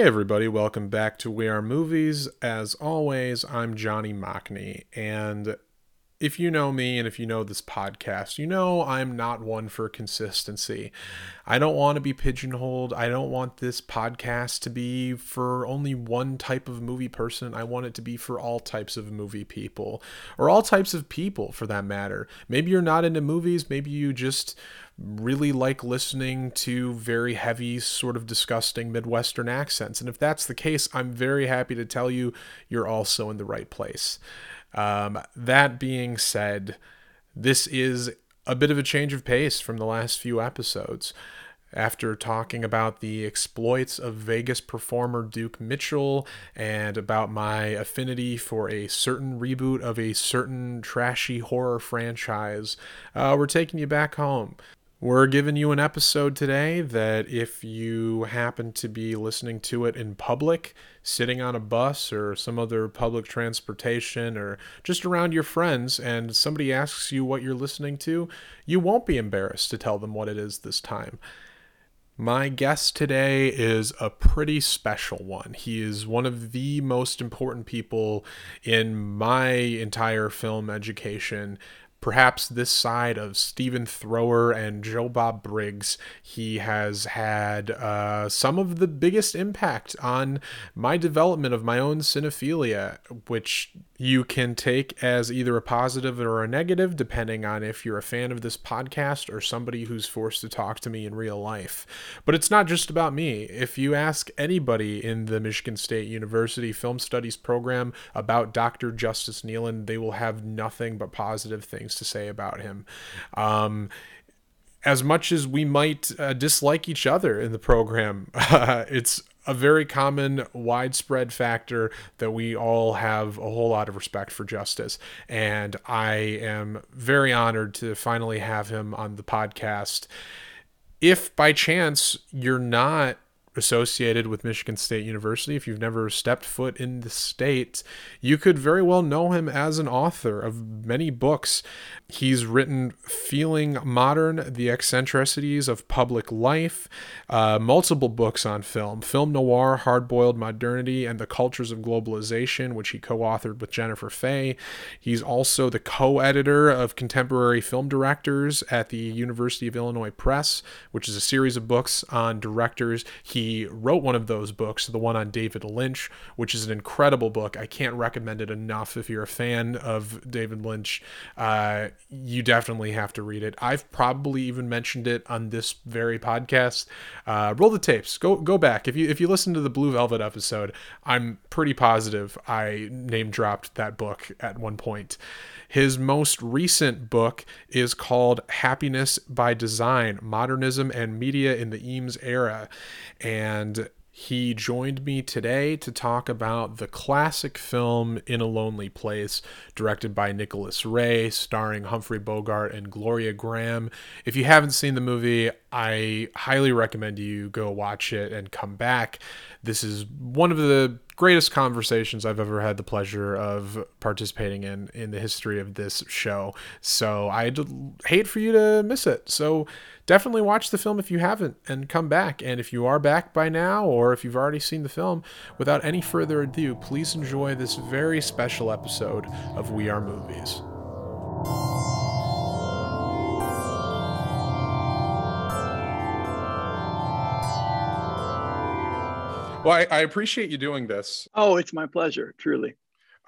Hey, everybody, welcome back to We Are Movies. As always, I'm Johnny Mocny, and if you know me and if you know this podcast, you know I'm not one for consistency. I don't want to be pigeonholed. I don't want this podcast to be for only one type of movie person. I want it to be for all types of movie people, or all types of people for that matter. Maybe you're not into movies, maybe you just really like listening to very heavy, sort of disgusting Midwestern accents. And if that's the case, I'm very happy to tell you you're also in the right place. Um, that being said, this is a bit of a change of pace from the last few episodes. After talking about the exploits of Vegas performer Duke Mitchell and about my affinity for a certain reboot of a certain trashy horror franchise, uh, we're taking you back home we're giving you an episode today that if you happen to be listening to it in public, sitting on a bus or some other public transportation or just around your friends, and somebody asks you what you're listening to, you won't be embarrassed to tell them what it is this time. My guest today is a pretty special one. He is one of the most important people in my entire film education perhaps this side of Stephen Thrower and Joe Bob Briggs, he has had uh, some of the biggest impact on my development of my own cinephilia, which you can take as either a positive or a negative, depending on if you're a fan of this podcast or somebody who's forced to talk to me in real life. But it's not just about me. If you ask anybody in the Michigan State University Film Studies program about Dr. Justus Nieland, they will have nothing but positive things to say about him. Um, as much as we might uh, dislike each other in the program, uh, it's a very common, widespread factor that we all have a whole lot of respect for Justus. And I am very honored to finally have him on the podcast. If by chance you're not associated with Michigan State University, if you've never stepped foot in the state, you could very well know him as an author of many books. He's written Feeling Modern, The Eccentricities of Public Life, uh, multiple books on film, Film Noir, Hardboiled Modernity, and the Cultures of Globalization, which he co authored with Jennifer Fay. He's also the co editor of Contemporary Film Directors at the University of Illinois Press, which is a series of books on directors. He wrote one of those books, the one on David Lynch, which is an incredible book. I can't recommend it enough. If you're a fan of David Lynch, uh, you definitely have to read it. I've probably even mentioned it on this very podcast. Uh, roll the tapes. Go go back. If you if you listen to the Blue Velvet episode, I'm pretty positive I name dropped that book at one point. His most recent book is called Happiness by Design Modernism and Media in the Eames Era. And he joined me today to talk about the classic film In a Lonely Place, directed by Nicholas Ray, starring Humphrey Bogart and Gloria Grahame. If you haven't seen the movie, I highly recommend you go watch it and come back. This is one of the greatest conversations I've ever had the pleasure of participating in in the history of this show. So I'd hate for you to miss it. So definitely watch the film if you haven't and come back. And if you are back by now or if you've already seen the film, without any further ado, please enjoy this very special episode of We Are Movies. Well, I, I, appreciate you doing this. Oh, it's my pleasure, truly.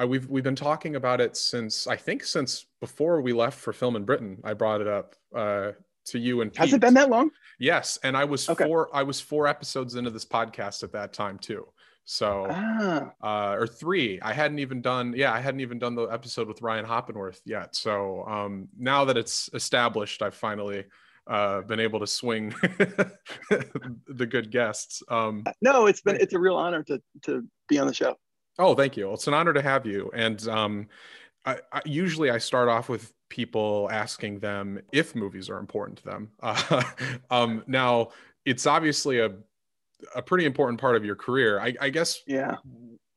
Uh, we've we've been talking about it since I think since before we left for film in Britain. I brought it up uh, to you and Pete. has it been that long? Yes, and I was okay. four. I was four episodes into this podcast at that time too. So, ah. uh, or three. I hadn't even done. Yeah, I hadn't even done the episode with Ryan Hoppenworth yet. So um, now that it's established, I've finally uh, been able to swing the good guests. Um, no, it's been it's a real honor to to be on the show. Oh, thank you. It's an honor to have you. And um, I, I, usually I start off with people asking them if movies are important to them. Uh, um, now, it's obviously a a pretty important part of your career. I, I guess. Yeah.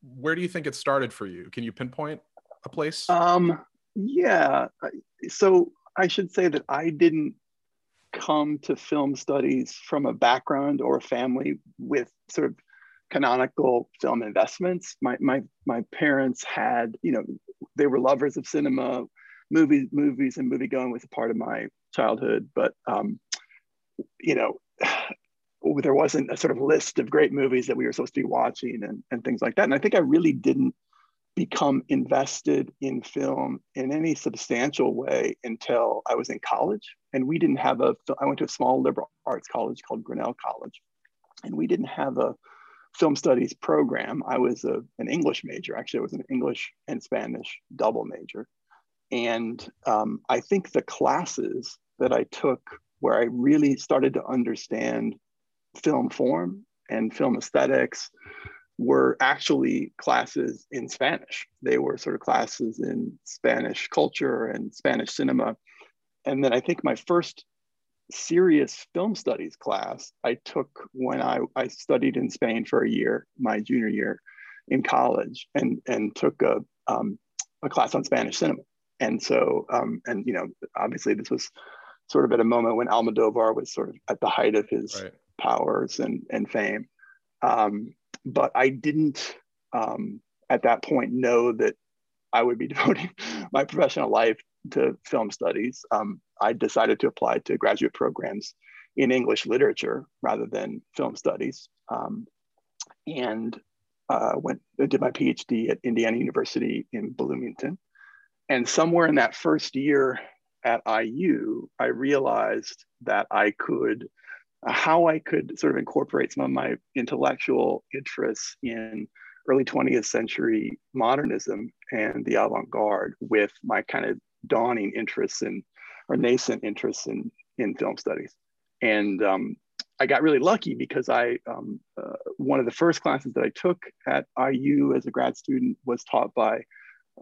Where do you think it started for you? Can you pinpoint a place? Um. Yeah. So I should say that I didn't come to film studies from a background or a family with sort of canonical film investments. My my my parents had, you know, they were lovers of cinema, movies, movies, and movie going was a part of my childhood. But um, you know, there wasn't a sort of list of great movies that we were supposed to be watching and, and things like that. And I think I really didn't become invested in film in any substantial way until I was in college. And we didn't have a, I went to a small liberal arts college called Grinnell College. And we didn't have a film studies program. I was a, an English major. Actually, I was an English and Spanish double major. And um, I think the classes that I took where I really started to understand film form and film aesthetics were actually classes in Spanish. They were sort of classes in Spanish culture and Spanish cinema. And then I think my first serious film studies class I took when I, I studied in Spain for a year, my junior year in college, and, and took a, um, a class on Spanish cinema. And so, um, and you know, obviously this was sort of at a moment when Almodovar was sort of at the height of his right. powers and, and fame. Um, but I didn't um, at that point know that I would be devoting my professional life to film studies. Um, I decided to apply to graduate programs in English literature rather than film studies, um, and uh, went did my PhD at Indiana University in Bloomington. And somewhere in that first year at IU, I realized that I could how I could sort of incorporate some of my intellectual interests in early 20th century modernism and the avant-garde with my kind of dawning interests in or nascent interests in in film studies. And um, i got really lucky because i um, uh, one of the first classes that i took at iu as a grad student was taught by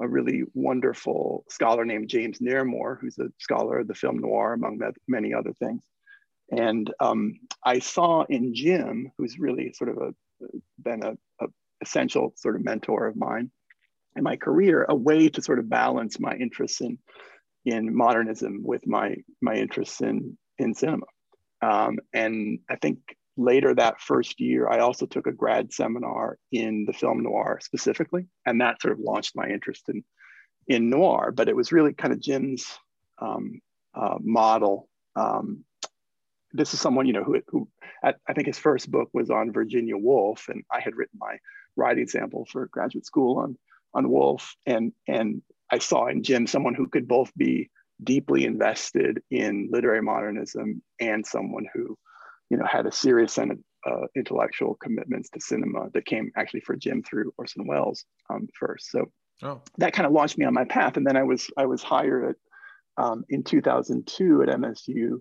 a really wonderful scholar named james naremore who's a scholar of the film noir among many other things. And um, I saw in Jim, who's really sort of a, been a, a, essential sort of mentor of mine in my career, a way to sort of balance my interests in in modernism with my my interests in in cinema. Um, and I think later that first year, I also took a grad seminar in the film noir specifically, and that sort of launched my interest in in noir. But it was really kind of Jim's um, uh, model um, this is someone you know who, who I think his first book was on Virginia Woolf, and I had written my writing sample for graduate school on on Woolf, and and I saw in Jim someone who could both be deeply invested in literary modernism and someone who, you know, had a serious of uh, intellectual commitments to cinema that came actually for Jim through Orson Welles um, first. So oh. that kind of launched me on my path, and then I was I was hired at, um, in 2002 at MSU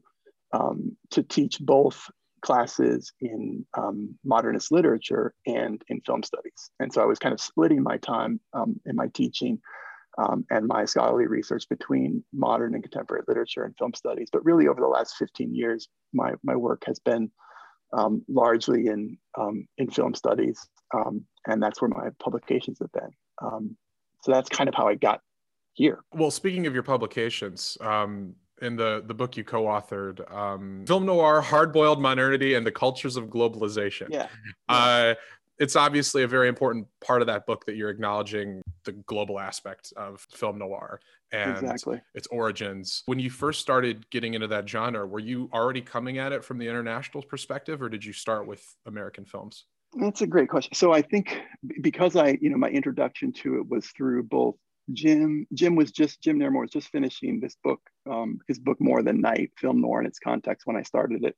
um, to teach both classes in um, modernist literature and in film studies. And so I was kind of splitting my time um, in my teaching um, and my scholarly research between modern and contemporary literature and film studies. But really over the last 15 years, my, my work has been um, largely in, um, in film studies. and that's where my publications have been. so that's kind of how I got here. Well, speaking of your publications, um, in the the book you co-authored, um, film noir, hard-boiled modernity, and the cultures of globalization. Yeah. Uh, it's obviously a very important part of that book that you're acknowledging the global aspect of film noir and exactly. its origins. When you first started getting into that genre, were you already coming at it from the international perspective, or did you start with American films? That's a great question. So I think because I, you know, my introduction to it was through both Jim Jim was just Jim Naremore was just finishing this book, um, his book More Than Night, film noir in its context when I started it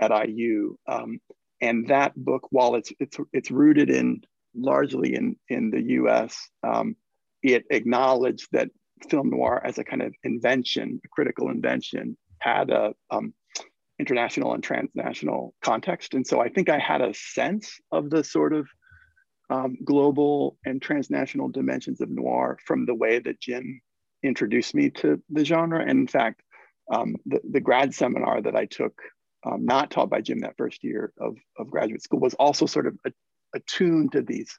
at IU. Um, and that book, while it's it's it's rooted in largely in in the U.S., um, it acknowledged that film noir as a kind of invention, a critical invention, had a um, international and transnational context. And so I think I had a sense of the sort of um, global and transnational dimensions of noir from the way that Jim introduced me to the genre. And in fact, um, the, the grad seminar that I took, um, not taught by Jim that first year of, of graduate school, was also sort of attuned to these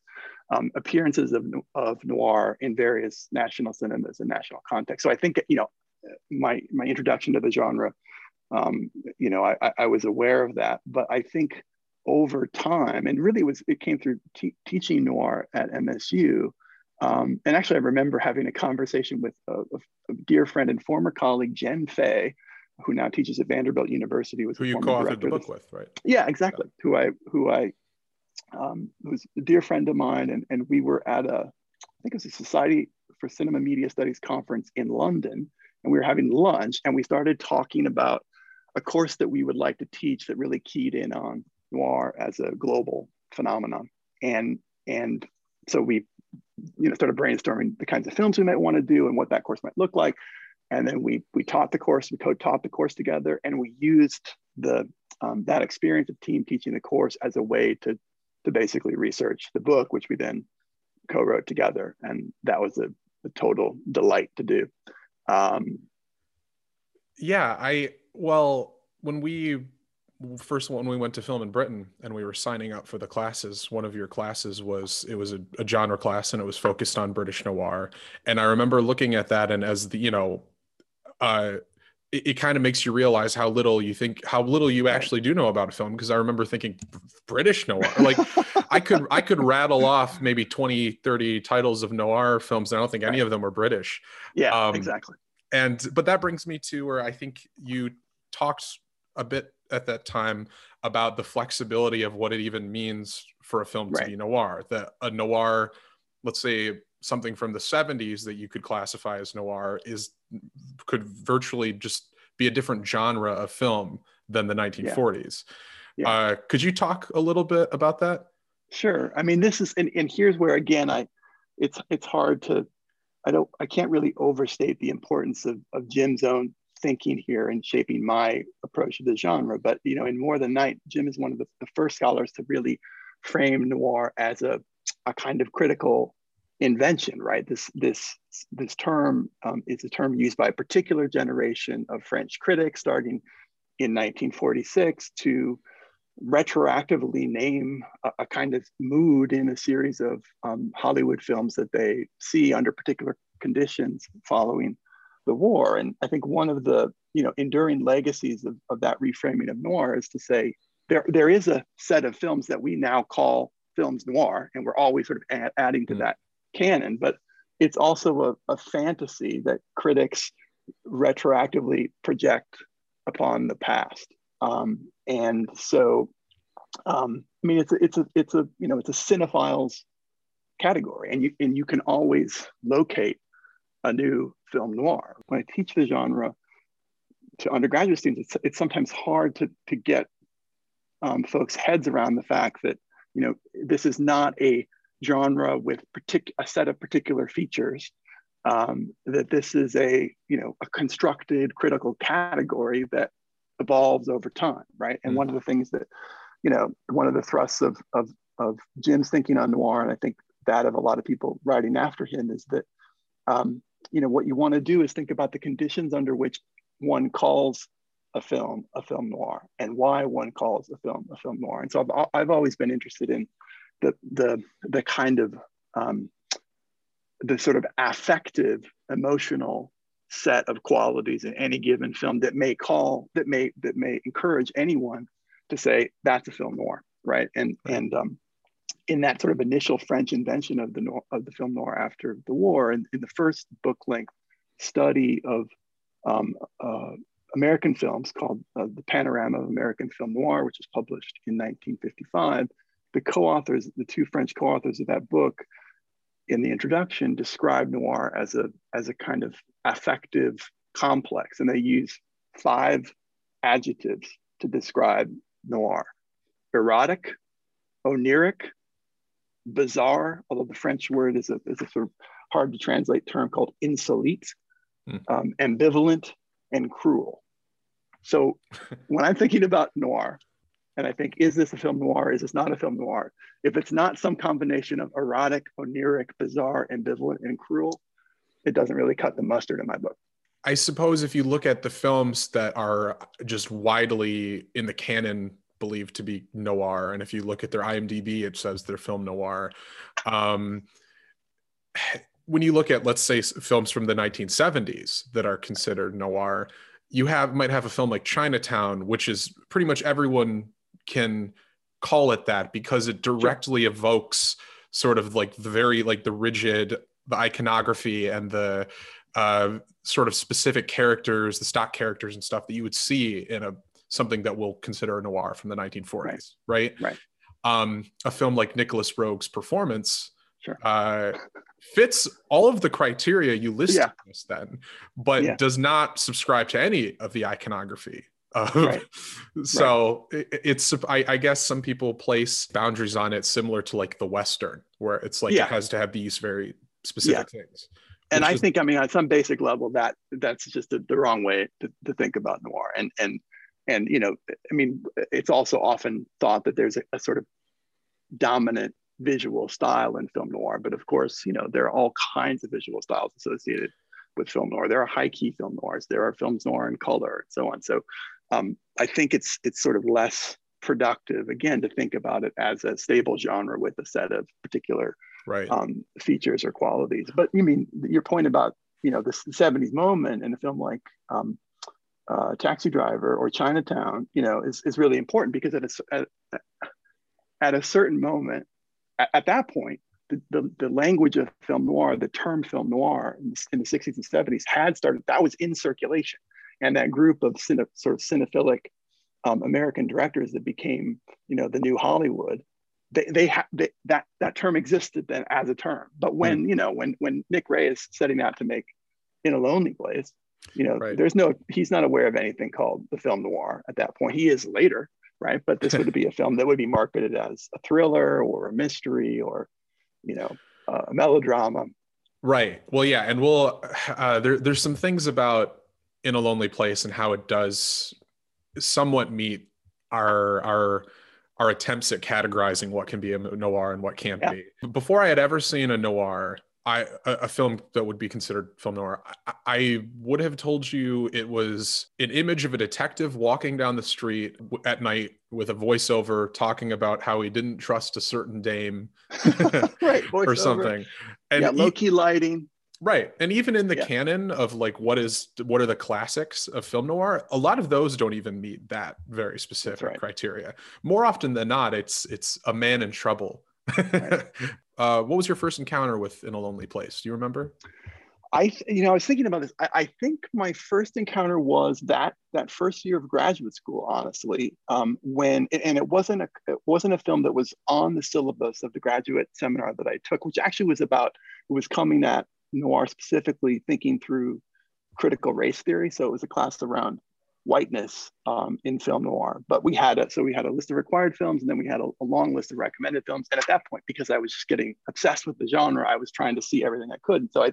um, appearances of, of noir in various national cinemas and national contexts. So I think, you know, my, my introduction to the genre, um, you know, I, I was aware of that, but I think over time, and really was it came through teaching noir at MSU. Um, and actually, I remember having a conversation with a, a, dear friend and former colleague, Jen Fay, who now teaches at Vanderbilt University. Was who you co-authored the book with, right? Yeah, exactly. Yeah. Who I who I um, was a dear friend of mine, and, and we were at a I think it was a Society for Cinema Media Studies conference in London, and we were having lunch, and we started talking about a course that we would like to teach that really keyed in on noir as a global phenomenon, and and so we you know started brainstorming the kinds of films we might want to do and what that course might look like. And then we we taught the course we co-taught the course together and we used the um, that experience of team teaching the course as a way to to basically research the book which we then co-wrote together. And that was a, a total delight to do. Um, yeah i well when we first when we went to film in britain and we were signing up for the classes. One of your classes was it was a, a genre class and it was focused on british noir. And i remember looking at that and as the you know uh it, it kind of makes you realize how little you think how little you actually do know about a film. Because i remember thinking british noir like i could i could rattle off maybe 20 30 titles of noir films and i don't think any of them were british. Yeah um, exactly. and but that brings me to where i think you talked a bit at that time about the flexibility of what it even means for a film right. to be noir that a noir let's say something from the 70s that you could classify as noir is could virtually just be a different genre of film than the 1940s. Yeah. Yeah. Uh, could you talk a little bit about that? Sure. I mean, this is, and, and here's where again, I, it's it's hard to, I don't, I can't really overstate the importance of of Jim's own thinking here and shaping my approach to the genre. But you know, in More Than Night, Jim is one of the, the first scholars to really frame noir as a, a kind of critical invention, right? This this this term um, is a term used by a particular generation of French critics starting in 1946 to retroactively name a, a kind of mood in a series of um, Hollywood films that they see under particular conditions following the war. And I think one of the you know enduring legacies of, of that reframing of noir is to say there, there is a set of films that we now call films noir, and we're always sort of adding to mm. that canon, but it's also a, a fantasy that critics retroactively project upon the past. Um, and so, um, I mean, it's a, it's a, it's a, you know, it's a cinephile's category and you, and you can always locate a new film noir. When I teach the genre to undergraduate students, it's, it's sometimes hard to, to get um, folks' heads around the fact that, you know, this is not a genre with partic- a set of particular features um, that this is a you know a constructed critical category that evolves over time right and mm-hmm. one of the things that you know one of the thrusts of, of of jim's thinking on noir and i think that of a lot of people writing after him is that um, you know what you want to do is think about the conditions under which one calls a film a film noir and why one calls a film a film noir and so i've, I've always been interested in the the the kind of um, the sort of affective, emotional set of qualities in any given film that may call that may that may encourage anyone to say that's a film noir, right? And right. and um, in that sort of initial French invention of the of the film noir after the war, and in the first book length study of um, uh, American films called uh, The Panorama of American Film Noir, which was published in 1955, the co-authors, the two French co-authors of that book, in the introduction, describe noir as a as a kind of affective complex, and they use five adjectives to describe noir: erotic, oneiric, bizarre. Although the French word is a is a sort of hard to translate term called insolite, hmm. um, ambivalent, and cruel. So when I'm thinking about noir, and I think, is this a film noir? Is this not a film noir? If it's not some combination of erotic, oneiric, bizarre, ambivalent, and cruel, it doesn't really cut the mustard in my book. I suppose if you look at the films that are just widely in the canon believed to be noir, and if you look at their IMDb, it says they're film noir. Um, when you look at, let's say, films from the 1970s that are considered noir, you have might have a film like Chinatown, which is pretty much everyone can call it that because it directly evokes sort of like the very like the rigid the iconography and the uh, sort of specific characters, the stock characters and stuff that you would see in a something that we'll consider a noir from the 1940s, right? Right. right. Um, a film like Nicolas Roeg's performance sure. uh, fits all of the criteria you listed yeah. just then, but yeah. does not subscribe to any of the iconography. Uh, right. so right. It, it's I, I, guess some people place boundaries on it similar to like the western where it's like yeah. it has to have these very specific things and I is, think, I mean, on some basic level, that that's just a, the wrong way to, to think about noir. And and and you know, I mean, it's also often thought that there's a, a sort of dominant visual style in film noir, but of course, you know, there are all kinds of visual styles associated with film noir. There are high key film noirs. There are films noir in color, and so on. So, um, I think it's it's sort of less productive again to think about it as a stable genre with a set of particular right. um, features or qualities. But you mean your point about you know the 70s moment in a film like um, uh, Taxi Driver or Chinatown, you know, is, is really important because at a, at, at a certain moment, at, at that point, the, the, the, language of film noir, the term film noir in the, in the 60s and 70s had started, that was in circulation. And that group of cine, sort of cinephilic um, American directors that became, you know, the new Hollywood they, they, ha- they that that term existed then as a term but when mm. you know when when nick ray is setting out to make in a lonely place you know right. there's no he's not aware of anything called the film noir at that point he is later right but this would be a film that would be marketed as a thriller or a mystery or you know uh, a melodrama right well yeah and we'll uh, there, there's some things about in a lonely place and how it does somewhat meet our our our attempts at categorizing what can be a noir and what can't yeah. be. Before I had ever seen a noir, I a, a, film that would be considered film noir, I, I, would have told you it was an image of a detective walking down the street at night with a voiceover talking about how he didn't trust a certain dame, right, or something. And yeah, low key lighting. Right. And even in the yeah. canon of like what is what are the classics of film noir, a lot of those don't even meet that very specific right. criteria. More often than not, it's it's a man in trouble. Uh, what was your first encounter with In a Lonely Place? Do you remember? I, you know, I was thinking about this. I, I, think my first encounter was that that first year of graduate school, honestly, um, when and it wasn't a it wasn't a film that was on the syllabus of the graduate seminar that I took, which actually was about it was coming at noir specifically thinking through critical race theory. So it was a class around whiteness um, in film noir. But we had a so we had a list of required films, and then we had a, a, long list of recommended films. And at that point, because I was just getting obsessed with the genre, I was trying to see everything I could. And so I,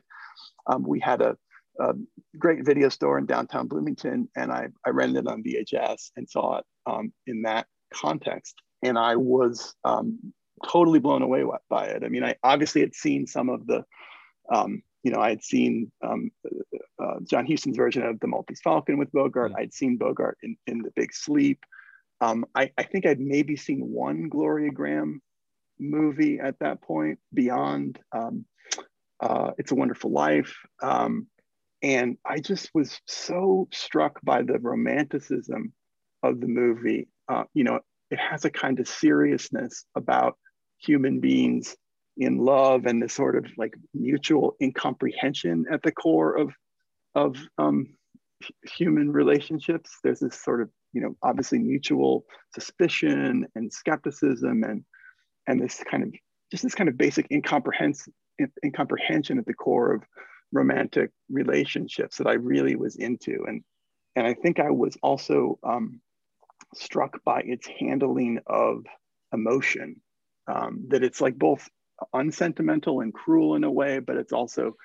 um, we had a, a, great video store in downtown Bloomington, and I I rented it on VHS and saw it um, in that context. And I was um, totally blown away by it. I mean, I obviously had seen some of the um, you know, I had seen um, uh, John Huston's version of The Maltese Falcon with Bogart. I'd seen Bogart in, in The Big Sleep. Um, I, I, think I'd maybe seen one Gloria Grahame movie at that point beyond um, uh, It's a Wonderful Life. Um, and I just was so struck by the romanticism of the movie. Uh, you know, it has a kind of seriousness about human beings in love and the sort of like mutual incomprehension at the core of of um, human relationships. There's this sort of you know obviously mutual suspicion and skepticism and and this kind of just this kind of basic incomprehension incomprehension at the core of romantic relationships that I really was into and and I think I was also um, struck by its handling of emotion um, that it's like both unsentimental and cruel in a way, but it's also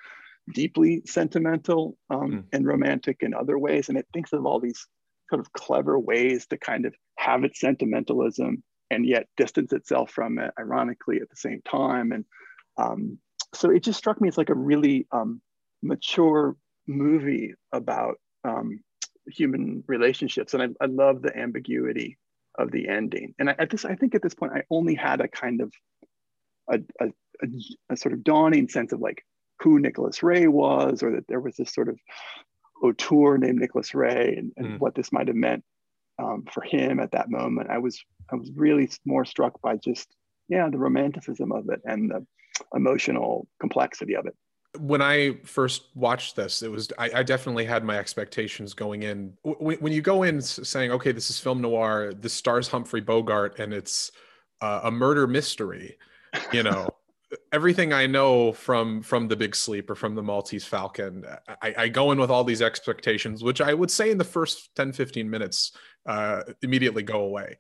deeply sentimental um, mm. and romantic in other ways. And it thinks of all these sort of clever ways to kind of have its sentimentalism and yet distance itself from it, ironically, at the same time. And um, so it just struck me as like a really um, mature movie about um, human relationships. And I, I love the ambiguity of the ending. And I, at this, I think at this point, I only had a kind of a, a, a, a sort of dawning sense of like who Nicholas Ray was, or that there was this sort of auteur named Nicholas Ray, and, and mm. what this might have meant um, for him at that moment. I was I was really more struck by just yeah the romanticism of it and the emotional complexity of it when I first watched this, it was I, I definitely had my expectations going in. When, when, you go in saying, "Okay, this is film noir," this stars Humphrey Bogart, and it's uh, a murder mystery, you know, everything I know from from The Big Sleep or from The Maltese Falcon, I, I, go in with all these expectations, which I would say in the first 10, 15 minutes uh, immediately go away.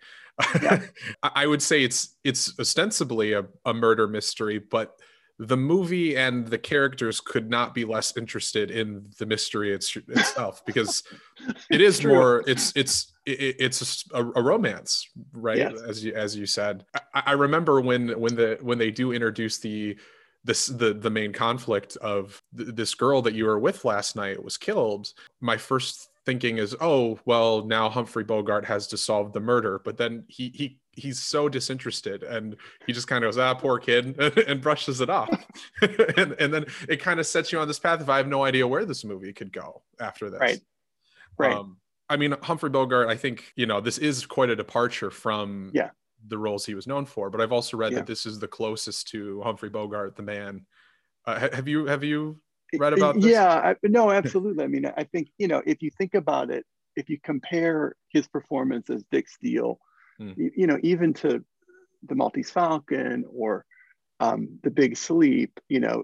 Yeah. I would say it's it's ostensibly a, a murder mystery, but the movie and the characters could not be less interested in the mystery it's, itself because it is True. more it's it's it, it's a, a, romance right yes. as you as you said I, I, remember when when the when they do introduce the this the the main conflict of th- this girl that you were with last night was killed my first thinking is oh well now humphrey bogart has to solve the murder but then he he he's so disinterested and he just kind of goes ah poor kid and brushes it off. And, and then it kind of sets you on this path if i have no idea where this movie could go after this. Right. Right. Um, i mean humphrey bogart i think you know this is quite a departure from yeah. the roles he was known for but i've also read yeah. that this is the closest to humphrey bogart the man. Uh, have you have you read about this yeah I, no absolutely i mean i think you know if you think about it if you compare his performance as dick steele mm. you, you, know, even to the Maltese Falcon or um, the Big Sleep, you know,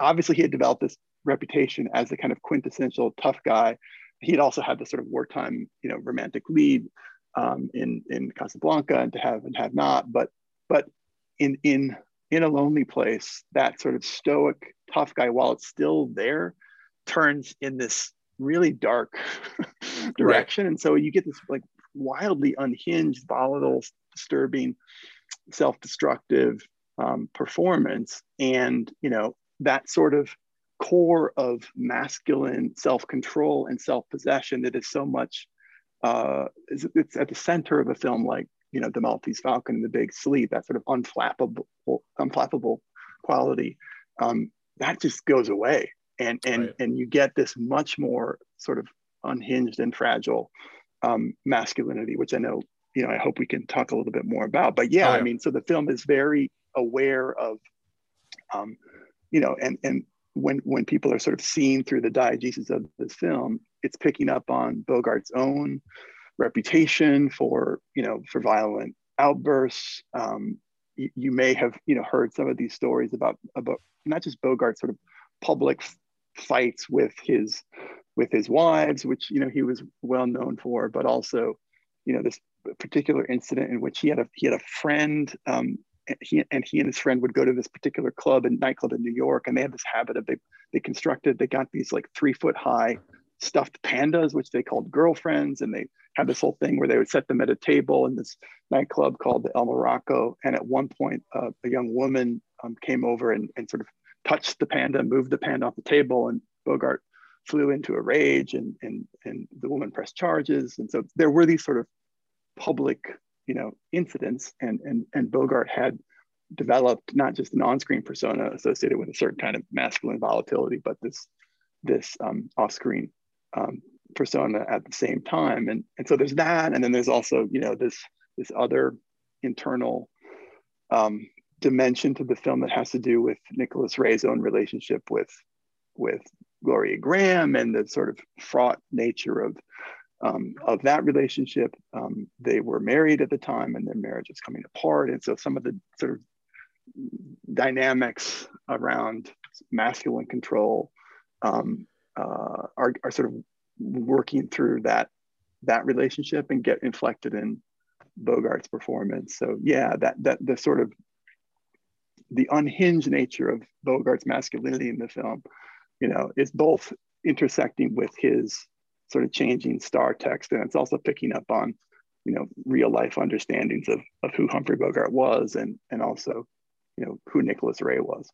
obviously he had developed this reputation as the kind of quintessential tough guy. He'd also had this sort of wartime, you know, romantic lead um, in in Casablanca and to have and have not, but but in in in a lonely place, that sort of stoic tough guy, while it's still there, turns in this really dark direction, right. and so you get this like wildly unhinged, volatile, disturbing, self-destructive um, performance. And you know that sort of core of masculine self-control and self-possession that is so much uh, it's at the center of a film like you know the Maltese Falcon and the Big Sleep. That sort of unflappable, unflappable quality um, that just goes away, and and right. and you get this much more sort of unhinged and fragile um, masculinity, which I know, you know, I hope we can talk a little bit more about. But yeah, oh, yeah. I mean, so the film is very aware of, um, you know, and and when when people are sort of seeing through the diegesis of this film, it's picking up on Bogart's own reputation for, you know, for violent outbursts. Um, you, you may have, you know, heard some of these stories about about not just Bogart's sort of public fights with his with his wives, which you know he was well known for, but also, you know, this particular incident in which he had a he had a friend. Um, and he and he and his friend would go to this particular club and nightclub in New York, and they had this habit of they they constructed they got these like three foot high stuffed pandas, which they called girlfriends, and they had this whole thing where they would set them at a table in this nightclub called the El Morocco. And at one point, uh, a young woman um, came over and, and sort of touched the panda, moved the panda off the table, and Bogart flew into a rage and, and, and the woman pressed charges. And so there were these sort of public, you know, incidents and, and, and Bogart had developed not just an on-screen persona associated with a certain kind of masculine volatility, but this, this um, off-screen um, persona at the same time. And, and so there's that. And then there's also, you know, this, this other internal um, dimension to the film that has to do with Nicholas Ray's own relationship with with Gloria Grahame and the sort of fraught nature of um, of that relationship. Um, they were married at the time, and their marriage is coming apart. And so, some of the sort of dynamics around masculine control um, uh, are, are sort of working through that that relationship and get inflected in Bogart's performance. So, yeah, that that the sort of the unhinged nature of Bogart's masculinity in the film you know, is both intersecting with his sort of changing star text, and it's also picking up on, you know, real life understandings of of who Humphrey Bogart was, and and also, you know, who Nicholas Ray was.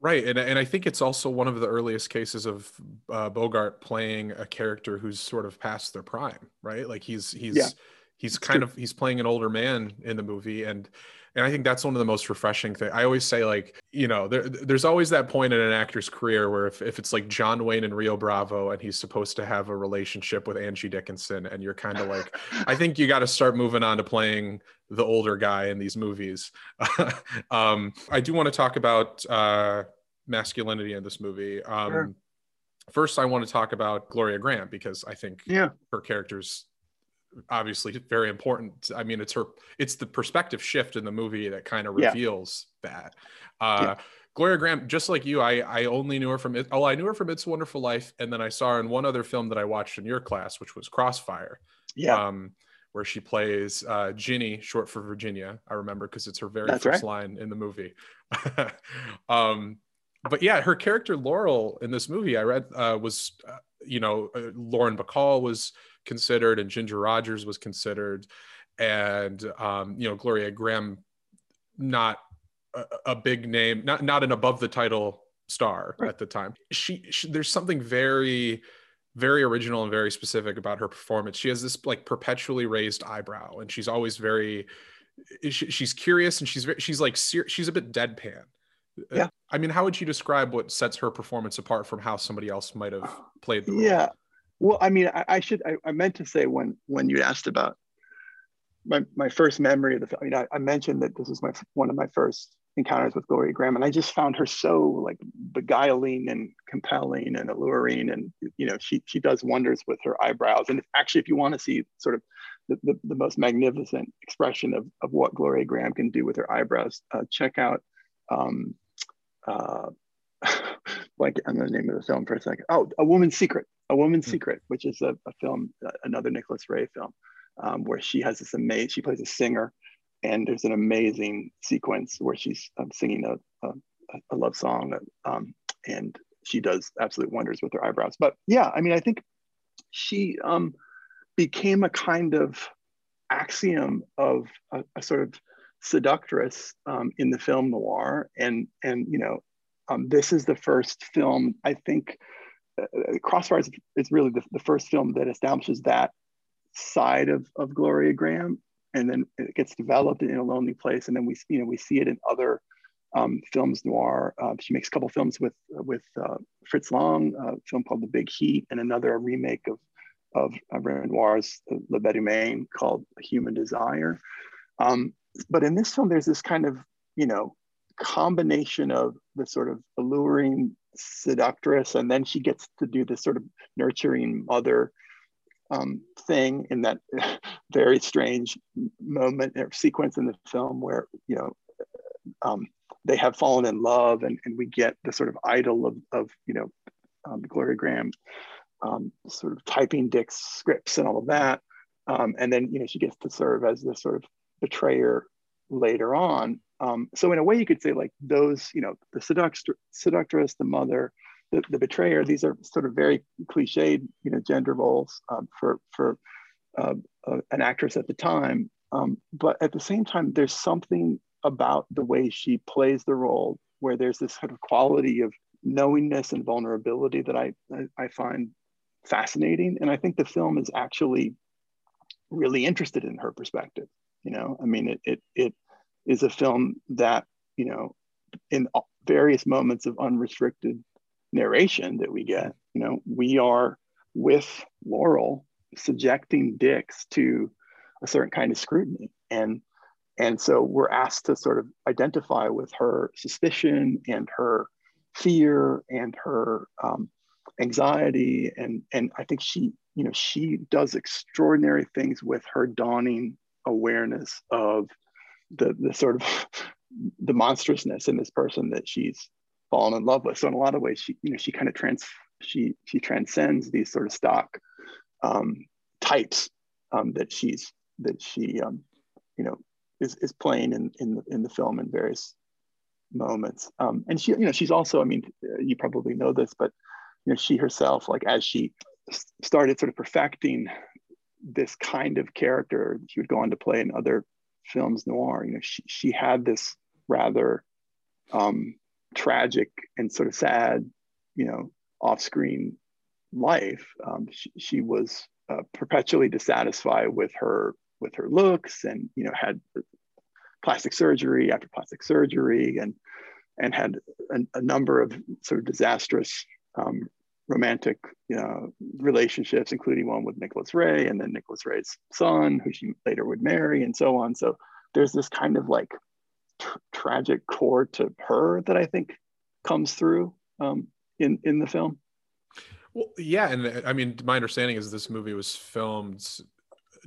Right, and and I think it's also one of the earliest cases of uh, Bogart playing a character who's sort of past their prime, right? Like he's he's yeah, he's kind true. of he's playing an older man in the movie, and and i think that's one of the most refreshing things i always say like you know there, there's always that point in an actor's career where if, if it's like john wayne and rio bravo and he's supposed to have a relationship with angie dickinson and you're kind of like i think you got to start moving on to playing the older guy in these movies. Um, i do want to talk about uh, masculinity in this movie. Um, sure. first i want to talk about gloria Grahame because i think yeah. her character's obviously very important. I mean, it's her, it's the perspective shift in the movie that kind of reveals yeah. that. Uh, yeah. Gloria Grahame, just like you, I I only knew her from it. Oh, I knew her from It's a Wonderful Life, and then I saw her in one other film that I watched in your class, which was Crossfire. Yeah. Um, where she plays uh, Ginny, short for Virginia. I remember because it's her very That's first right. line in the movie. um, but yeah, her character Laurel in this movie, I read uh, was, uh, you know, uh, Lauren Bacall was considered and Ginger Rogers was considered, and um, you know Gloria Grahame not a, a, big name, not not an above the title star right. at the time. She, she there's something very very original and very specific about her performance. She has this like perpetually raised eyebrow, and she's always very she's curious and she's very, she's like she's a bit deadpan. Yeah. I mean, how would you describe what sets her performance apart from how somebody else might have played the role? Yeah. Well, I mean, I, I should. I, I, meant to say when when you asked about my my first memory of the film. I, mean, I, I mentioned that this is my one of my first encounters with Gloria Grahame. and I just found her so like beguiling and compelling and alluring, and you know, she she does wonders with her eyebrows. And if, actually, if you want to see sort of the, the, the, most magnificent expression of, of what Gloria Grahame can do with her eyebrows, uh, check out. Um, uh, like on the name of the film for a second. Oh, A Woman's Secret. A Woman's mm-hmm. Secret, which is a, a film, uh, another Nicholas Ray film, um, where she has this amazing, she plays a singer, and there's an amazing sequence where she's um, singing a, a, a, love song, um, and she does absolute wonders with her eyebrows. But yeah, I mean, I think she um, became a kind of axiom of a, a sort of seductress um, in the film noir and and you know um, this is the first film, I think, uh, uh Crossfire is, really the, the, first film that establishes that side of, of Gloria Grahame. And then it gets developed in a lonely place. And then we, you know, we see it in other um, films noir. Uh, she makes a couple films with, with uh, Fritz Lang, a film called The Big Heat, and another remake of, of, of Renoir's Le Bête Humaine called Human Desire. Um, but in this film, there's this kind of, you know, combination of the sort of alluring seductress, and then she gets to do this sort of nurturing mother um, thing in that very strange moment or sequence in the film where you know um, they have fallen in love, and, and we get the sort of idyll of, of you know um, Gloria Grahame um, sort of typing Dick's scripts and all of that, um, and then you know she gets to serve as this sort of betrayer later on um, so in a way, you could say like those, you know, the seductress, seductress the mother, the, the betrayer. These are sort of very cliched, you know, gender roles um, for for uh, uh, an actress at the time. Um, but at the same time, there's something about the way she plays the role where there's this sort of quality of knowingness and vulnerability that I, I, I find fascinating. And I think the film is actually really interested in her perspective. You know, I mean, it it it is a film that, you know, in various moments of unrestricted narration that we get, you know, we are with Laurel subjecting Dix to a certain kind of scrutiny. And and so we're asked to sort of identify with her suspicion and her fear and her um, anxiety. And, and I think she, you know, she does extraordinary things with her dawning awareness of the the sort of the monstrousness in this person that she's fallen in love with. So in a lot of ways, she you know she kind of trans she she transcends these sort of stock um, types um, that she's that she um, you know is is playing in in the, in the film in various moments. Um, and she you know she's also I mean you probably know this, but you know she herself like as she started sort of perfecting this kind of character she would go on to play in other films noir. You know, she, she had this rather um, tragic and sort of sad, you know, off-screen life. Um, she, she, was uh, perpetually dissatisfied with her with her looks, and you know, had plastic surgery after plastic surgery and and had a, a number of sort of disastrous um, romantic know, relationships, including one with Nicholas Ray and then Nicholas Ray's son, who she later would marry, and so on. So there's this kind of like tr- tragic core to her that I think comes through um, in in the film. Well, yeah, and I mean, my understanding is this movie was filmed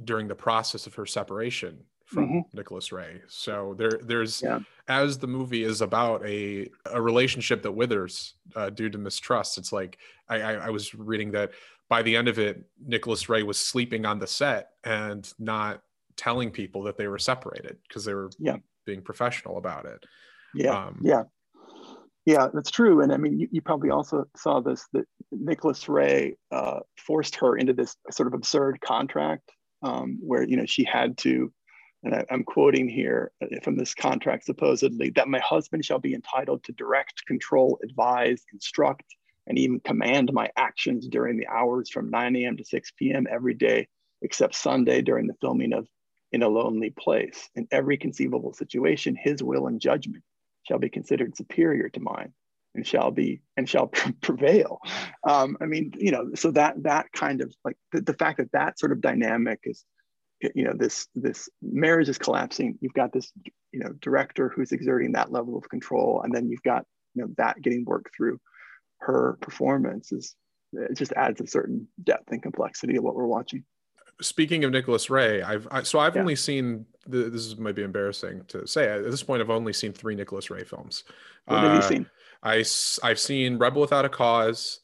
during the process of her separation from mm-hmm. Nicholas Ray. So there, there's yeah. as the movie is about a a relationship that withers uh, due to mistrust. It's like I, I, I was reading that by the end of it, Nicholas Ray was sleeping on the set and not telling people that they were separated because they were yeah. being professional about it. Yeah, um, yeah, yeah, that's true. And I mean, you, you probably also saw this that Nicholas Ray uh, forced her into this sort of absurd contract um, where you know she had to and I, am quoting here uh, from this contract supposedly that my husband shall be entitled to direct, control, advise, instruct, and even command my actions during the hours from 9 a.m. to 6 p.m. every day, except Sunday during the filming of In a Lonely Place. In every conceivable situation, his will and judgment shall be considered superior to mine and shall be and shall prevail um, i mean you know so that that kind of like the, the fact that that sort of dynamic is you know this this marriage is collapsing you've got this you know director who's exerting that level of control and then you've got you know that getting worked through her performance is it just adds a certain depth and complexity of what we're watching speaking of Nicholas Ray, I've I, so I've yeah. only seen the, this is maybe embarrassing to say at this point. I've only seen three Nicholas Ray films. What have you uh, seen? I I've seen Rebel Without a Cause,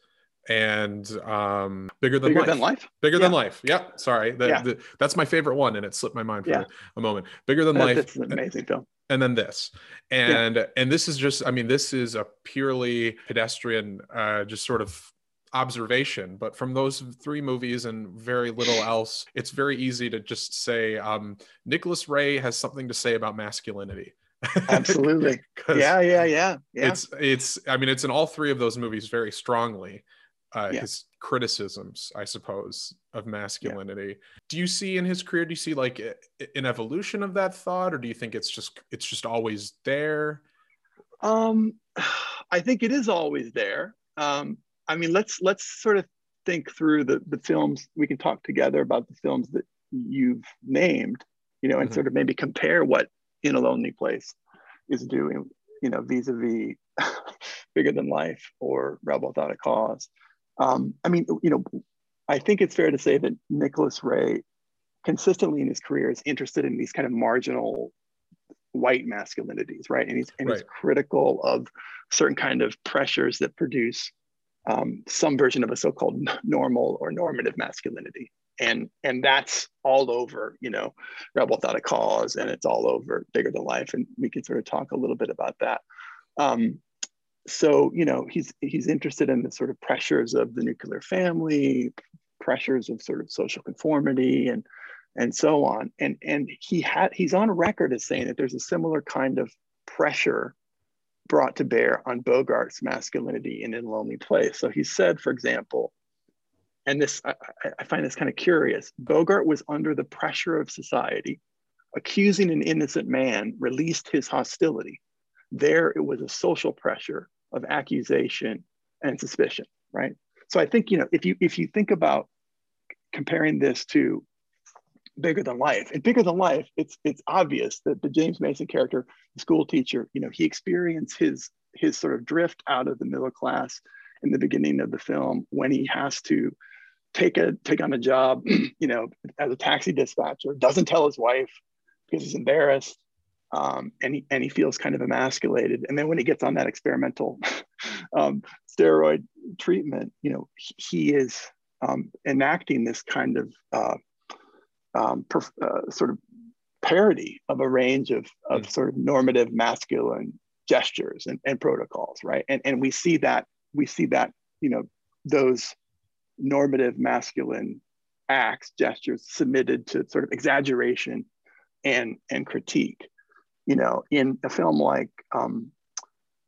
and um, bigger than bigger life. than life. Bigger yeah. than life. Yep. Sorry, the, yeah. the, that's my favorite one, and it slipped my mind for yeah. a moment. Bigger than life. That's an amazing film. And then this, and yeah. and this is just. I mean, this is a purely pedestrian, uh, just sort of observation. But from those three movies and very little else, it's very easy to just say um, Nicholas Ray has something to say about masculinity. Absolutely. yeah, yeah, yeah, yeah. It's it's. I mean, it's in all three of those movies very strongly uh, yeah. his criticisms, I suppose, of masculinity. Yeah. Do you see in his career? Do you see like an evolution of that thought, or do you think it's just it's just always there? Um, I think it is always there. Um, I mean, let's let's sort of think through the the films. We can talk together about the films that you've named, you know, and mm-hmm. sort of maybe compare what In a Lonely Place is doing, you know, vis-a-vis Bigger Than Life or Rebel Without a Cause. Um, I mean, you know, I think it's fair to say that Nicholas Ray consistently in his career is interested in these kind of marginal white masculinities, right? And he's, and right. he's critical of certain kind of pressures that produce um, some version of a so-called normal or normative masculinity. And, and that's all over, you know, Rebel Without a Cause, and it's all over Bigger Than Life. And we can sort of talk a little bit about that. Um, so you know he's he's interested in the sort of pressures of the nuclear family pressures of sort of social conformity and and so on. And and he had he's on record as saying that there's a similar kind of pressure brought to bear on bogart's masculinity in a lonely place. So he said for example and this I, I find this kind of curious bogart was under the pressure of society accusing an innocent man released his hostility. There it was a social pressure of accusation and suspicion, right? So I think you know if you if you think about comparing this to bigger than life and bigger than life it's it's obvious that the james mason character the school teacher you know he experienced his his sort of drift out of the middle class in the beginning of the film when he has to take a take on a job you know as a taxi dispatcher doesn't tell his wife because he's embarrassed um, and he and he feels kind of emasculated. And then when he gets on that experimental um, steroid treatment, you know, he, he is um, enacting this kind of uh, um, uh, sort of parody of a range of, of mm. sort of normative masculine gestures and, and protocols, right? And and we see that we see that you know those normative masculine acts gestures submitted to sort of exaggeration and and critique you know, in a film like um,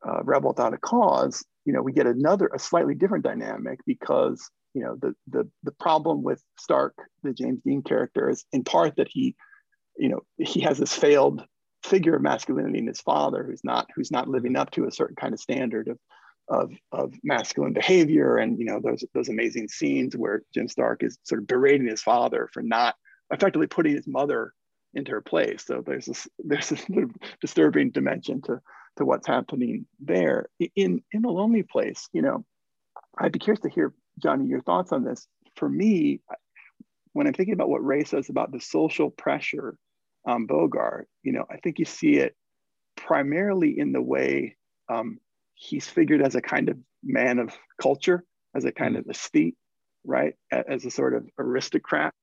uh, Rebel Without a Cause, you know, we get another, a slightly different dynamic because, you know, the, the, the problem with Stark, the James Dean character, is in part that he, you know, he has this failed figure of masculinity in his father who's not who's not living up to a certain kind of standard of of, of masculine behavior. And you know those those amazing scenes where Jim Stark is sort of berating his father for not effectively putting his mother into her place so there's this there's this sort of disturbing dimension to to what's happening there in in a lonely place you know I'd be curious to hear Johnny your thoughts on this for me when I'm thinking about what Ray says about the social pressure on Bogart, you know, I think you see it primarily in the way um, he's figured as a kind of man of culture, as a kind mm. of aesthete, right? As a sort of aristocrat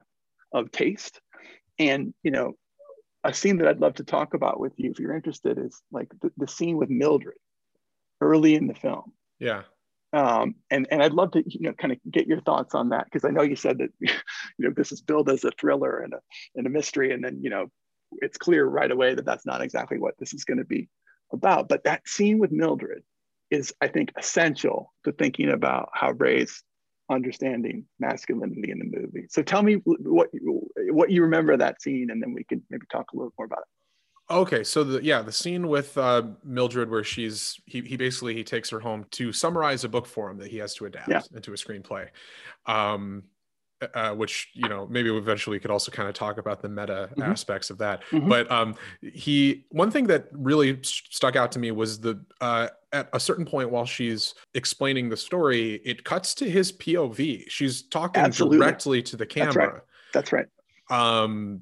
of taste. And, you know, a scene that I'd love to talk about with you if you're interested is like the, the scene with Mildred early in the film. Yeah. Um, and and I'd love to you know kind of get your thoughts on that because I know you said that you know this is billed as a thriller and a and a mystery, and then you know it's clear right away that that's not exactly what this is going to be about. But that scene with Mildred is, I think, essential to thinking about how Ray's understanding masculinity in the movie. So tell me what what you remember of that scene, and then we can maybe talk a little more about it. Okay, so the yeah, the scene with uh, Mildred where she's he he basically he takes her home to summarize a book for him that he has to adapt yeah. into a screenplay. Um, uh, which you know maybe eventually we could also kind of talk about the meta mm-hmm. aspects of that mm-hmm. but um he one thing that really stuck out to me was the uh at a certain point while she's explaining the story it cuts to his pov she's talking Absolutely. directly to the camera that's right, that's right. um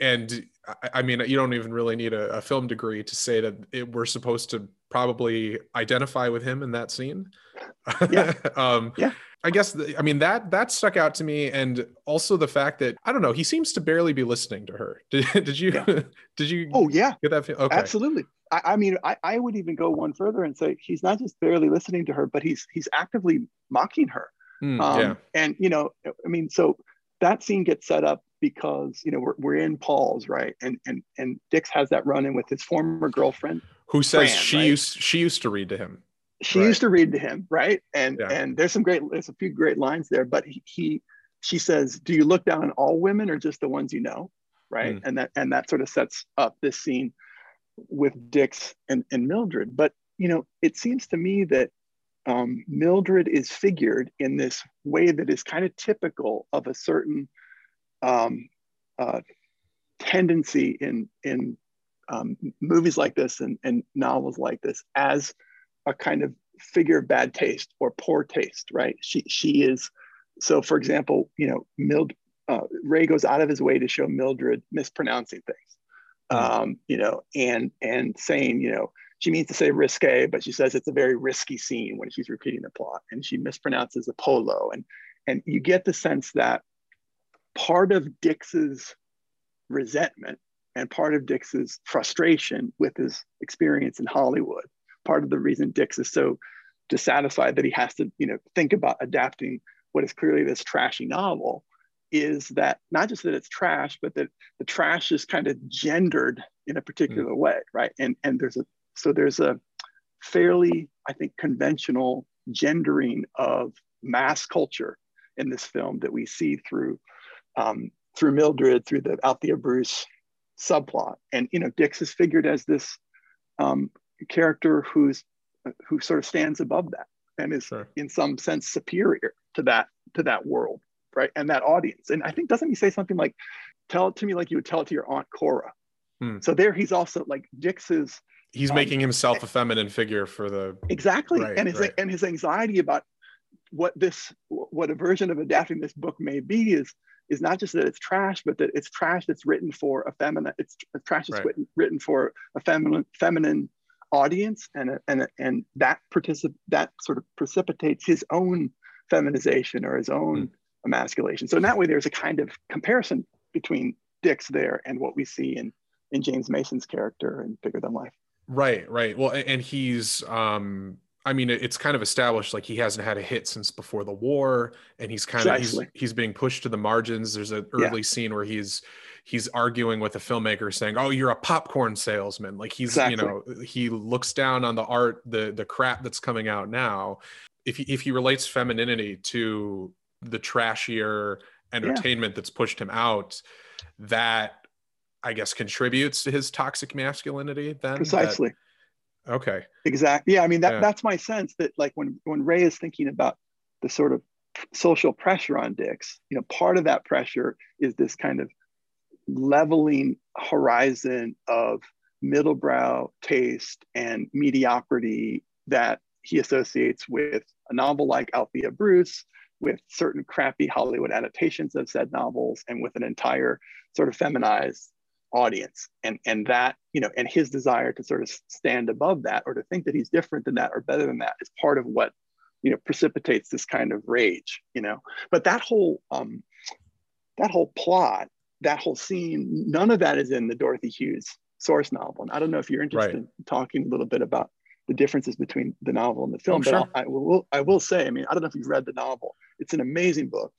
and I mean, you don't even really need a, a film degree to say that it, we're supposed to probably identify with him in that scene. Yeah. um, yeah. I guess the, I mean that that stuck out to me, and also the fact that I don't know he seems to barely be listening to her. Did, did you? Yeah. Did you? Oh yeah, get that? Feel? Okay. Absolutely. I, I mean, I, I would even go one further and say he's not just barely listening to her, but he's he's actively mocking her. Mm, um, yeah. And you know, I mean, so that scene gets set up because you know we're, we're in Paul's right, and and and Dix has that run in with his former girlfriend who says Fran, she right? used she used to read to him she right. used to read to him right and yeah. and there's some great there's a few great lines there but he, he, she says do you look down on all women or just the ones you know right mm. and that and that sort of sets up this scene with dix and, and mildred but you know it seems to me that um, mildred is figured in this way that is kind of typical of a certain um, uh, tendency in in um, movies like this and, and novels like this as a kind of figure of bad taste or poor taste, right? She she is so. For example, you know, Mild uh, Ray goes out of his way to show Mildred mispronouncing things, hmm. um, you know, and and saying, you know, she means to say risque, but she says it's a very risky scene when she's repeating the plot, and she mispronounces Apollo, and and you get the sense that part of Dix's resentment and part of Dix's frustration with his experience in Hollywood part of the reason Dix is so dissatisfied that he has to, you know, think about adapting what is clearly this trashy novel is that not just that it's trash, but that the trash is kind of gendered in a particular mm. way, right? And and there's a so there's a fairly, I think, conventional gendering of mass culture in this film that we see through um, through Mildred, through the Althea Bruce subplot, and you know, Dix is figured as this um, character who's who sort of stands above that and is sure. in some sense superior to that to that world right and that audience and i think doesn't he say something like tell it to me like you would tell it to your aunt cora hmm. so there he's also like dix's he's um, making himself a feminine figure for the exactly right, and his right. and his anxiety about what this what a version of adapting this book may be is is not just that it's trash but that it's trash that's written for a feminine it's trash that's right. written, written for a feminine feminine audience and and and that particip- that sort of precipitates his own feminization or his own mm. emasculation. So in that way, there's a kind of comparison between Dick's there and what we see in in James Mason's character in Bigger Than Life. Right, right. Well, and he's um I mean, it's kind of established like he hasn't had a hit since before the war, and he's kind of he's, he's being pushed to the margins. There's an early yeah. scene where he's he's arguing with a filmmaker, saying, "Oh, you're a popcorn salesman." Like he's exactly. you know he looks down on the art, the the crap that's coming out now. If he, if he relates femininity to the trashier entertainment yeah. that's pushed him out, that I guess contributes to his toxic masculinity then precisely that, okay exactly yeah I mean that yeah. that's my sense that like when when Ray is thinking about the sort of social pressure on Dix, you know part of that pressure is this kind of leveling horizon of middlebrow taste and mediocrity that he associates with a novel like Althea Bruce, with certain crappy Hollywood adaptations of said novels, and with an entire sort of feminized audience. And, and that, you know, and his desire to sort of stand above that or to think that he's different than that or better than that is part of what, you know, precipitates this kind of rage, you know. But that whole um, that whole plot, that whole scene, none of that is in the Dorothy Hughes source novel. And I don't know if you're interested right. in talking a little bit about the differences between the novel and the film. Oh, but I, I, will, I will say, I mean, I don't know if you've read the novel. It's an amazing book.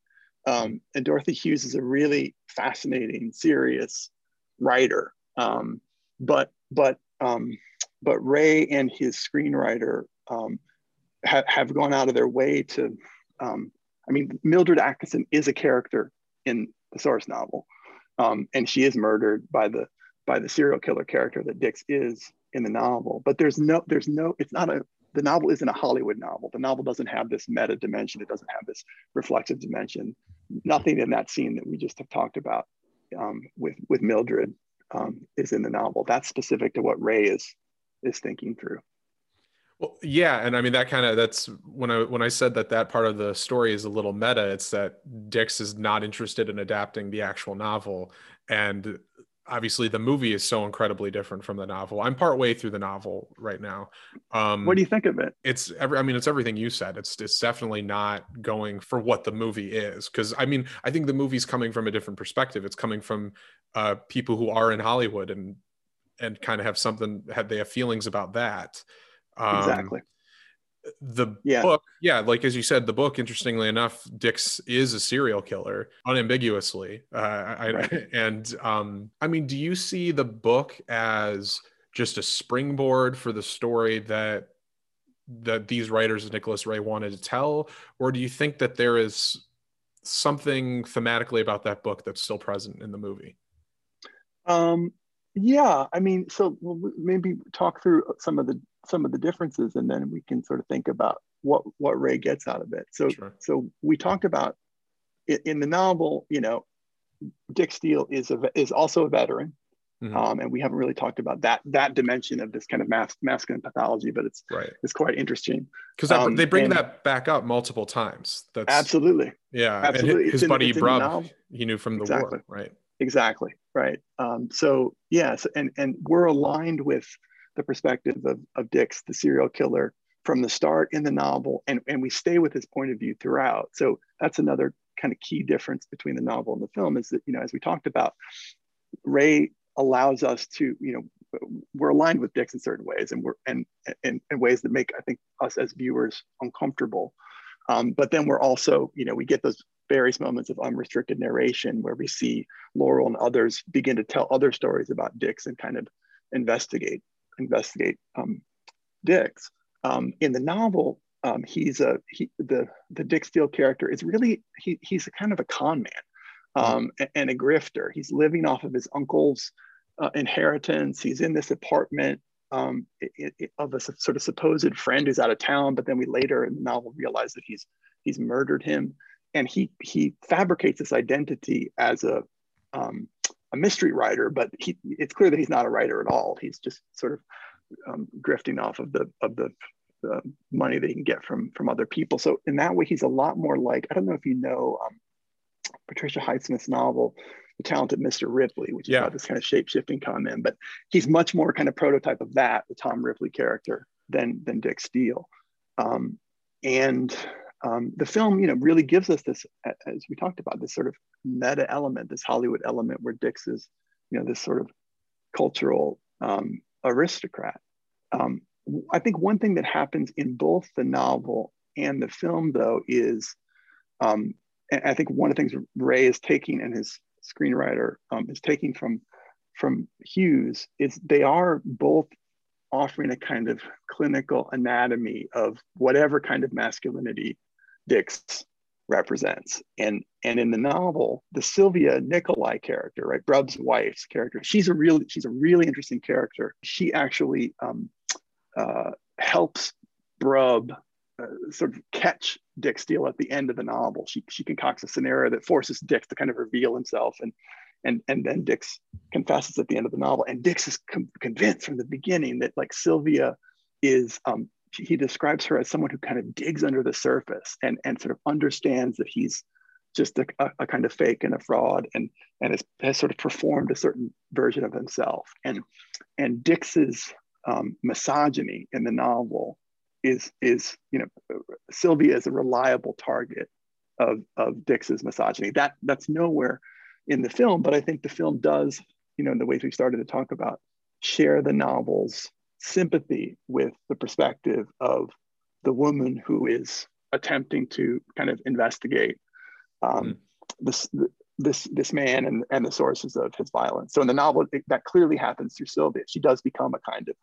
Um, and Dorothy Hughes is a really fascinating, serious writer. Um, but but um, but Ray and his screenwriter um, ha- have gone out of their way to. Um, I mean, Mildred Atkinson is a character in the source novel, um, and she is murdered by the by the serial killer character that Dix is in the novel. But there's no, there's no, it's not a, the novel isn't a Hollywood novel. The novel doesn't have this meta dimension. It doesn't have this reflexive dimension. Nothing in that scene that we just have talked about um, with with Mildred um, is in the novel. That's specific to what Ray is is thinking through. Well, yeah, and I mean that kind of that's when I when I said that that part of the story is a little meta. It's that Dix is not interested in adapting the actual novel, and obviously the movie is so incredibly different from the novel. I'm part way through the novel right now. Um, what do you think of it? It's every, I mean, it's everything you said. It's it's definitely not going for what the movie is because I mean, I think the movie's coming from a different perspective. It's coming from uh, people who are in Hollywood and and kind of have something had they have feelings about that. Um, exactly the yeah. book yeah like as you said the book interestingly enough dix is a serial killer unambiguously uh, I, right. and um i mean do you see the book as just a springboard for the story that that these writers nicholas ray wanted to tell or do you think that there is something thematically about that book that's still present in the movie um yeah i mean so maybe talk through some of the some of the differences and then we can sort of think about what what ray gets out of it. So sure. so we talked about in the novel you know dick steele is a is also a veteran mm-hmm. um, and we haven't really talked about that that dimension of this kind of mas- masculine pathology but it's right. it's quite interesting. Because um, they bring that back up multiple times. That's absolutely. Yeah absolutely. His, his buddy Brub, he knew from the exactly. war right? Exactly right. Um, so yes and and we're aligned with the perspective of, of Dix, the serial killer, from the start in the novel, and, and we stay with his point of view throughout. So that's another kind of key difference between the novel and the film is that, you know, as we talked about, Ray allows us to, you know, we're aligned with Dix in certain ways and we're and in, ways that make, I think, us as viewers uncomfortable. Um, but then we're also, you know, we get those various moments of unrestricted narration where we see Laurel and others begin to tell other stories about Dix and kind of investigate investigate um, Dix. Um, in the novel, um, he's a he, the the Dick Steele character is really he, he's a kind of a con man um, and, and, a grifter. He's living off of his uncle's uh, inheritance. He's in this apartment um, it, it, of a sort of supposed friend who's out of town, but then we later in the novel realize that he's he's murdered him, and he he fabricates this identity as a um, a mystery writer, but he, it's clear that he's not a writer at all. He's just sort of um, grifting off of the of the, the, money that he can get from from other people. So in that way, he's a lot more like I don't know if you know um, Patricia Highsmith's novel, The Talented Mr. Ripley, which is yeah. about this kind of shape shifting con man. But he's much more kind of prototype of that, the Tom Ripley character, than than Dick Steele. Um, and um, the film, you know, really gives us this, as we talked about, this sort of meta element, this Hollywood element, where Dix is, you know, this sort of cultural um, aristocrat. Um, I think one thing that happens in both the novel and the film, though, is, um, I think one of the things Ray is taking and his screenwriter um, is taking from from Hughes is they are both offering a kind of clinical anatomy of whatever kind of masculinity Dix represents. And and in the novel, the Sylvia Nikolai character, right, Brub's wife's character, she's a really she's a really interesting character. She actually um, uh, helps Brub uh, sort of catch Dick Steele at the end of the novel. She she concocts a scenario that forces Dick to kind of reveal himself, and and and then Dix confesses at the end of the novel. And Dix is com- convinced from the beginning that like Sylvia is um, he describes her as someone who kind of digs under the surface and and sort of understands that he's just a, a, kind of fake and a fraud and and has, has, sort of performed a certain version of himself. And and Dix's um, misogyny in the novel is is you know Sylvia is a reliable target of of Dix's misogyny. That that's nowhere in the film but I think the film does you know in the ways we started to talk about share the novel's sympathy with the perspective of the woman who is attempting to kind of investigate um, mm. this this this man and, and the sources of his violence. So in the novel, it, that clearly happens through Sylvia. She does become a kind of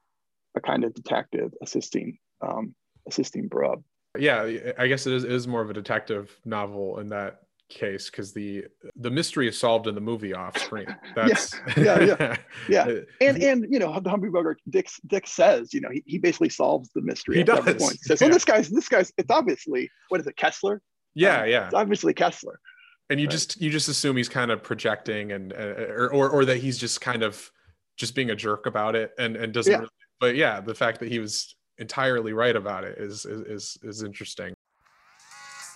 a kind of detective assisting um, assisting Brub. Yeah, I guess it is, it is more of a detective novel in that case because the the mystery is solved in the movie off screen. That's yeah, yeah, yeah, yeah. And and you know, Humphrey Bogart, Dick Dick says, you know, he, he basically solves the mystery. He does. Point. He says, well, yeah. this guy's this guy's. It's obviously what is it, Kessler? Yeah, um, yeah. It's obviously Kessler. And you right. just you just assume he's kind of projecting and uh, or, or or that he's just kind of just being a jerk about it and and doesn't. Yeah. Really, but yeah, the fact that he was entirely right about it is is is, is interesting.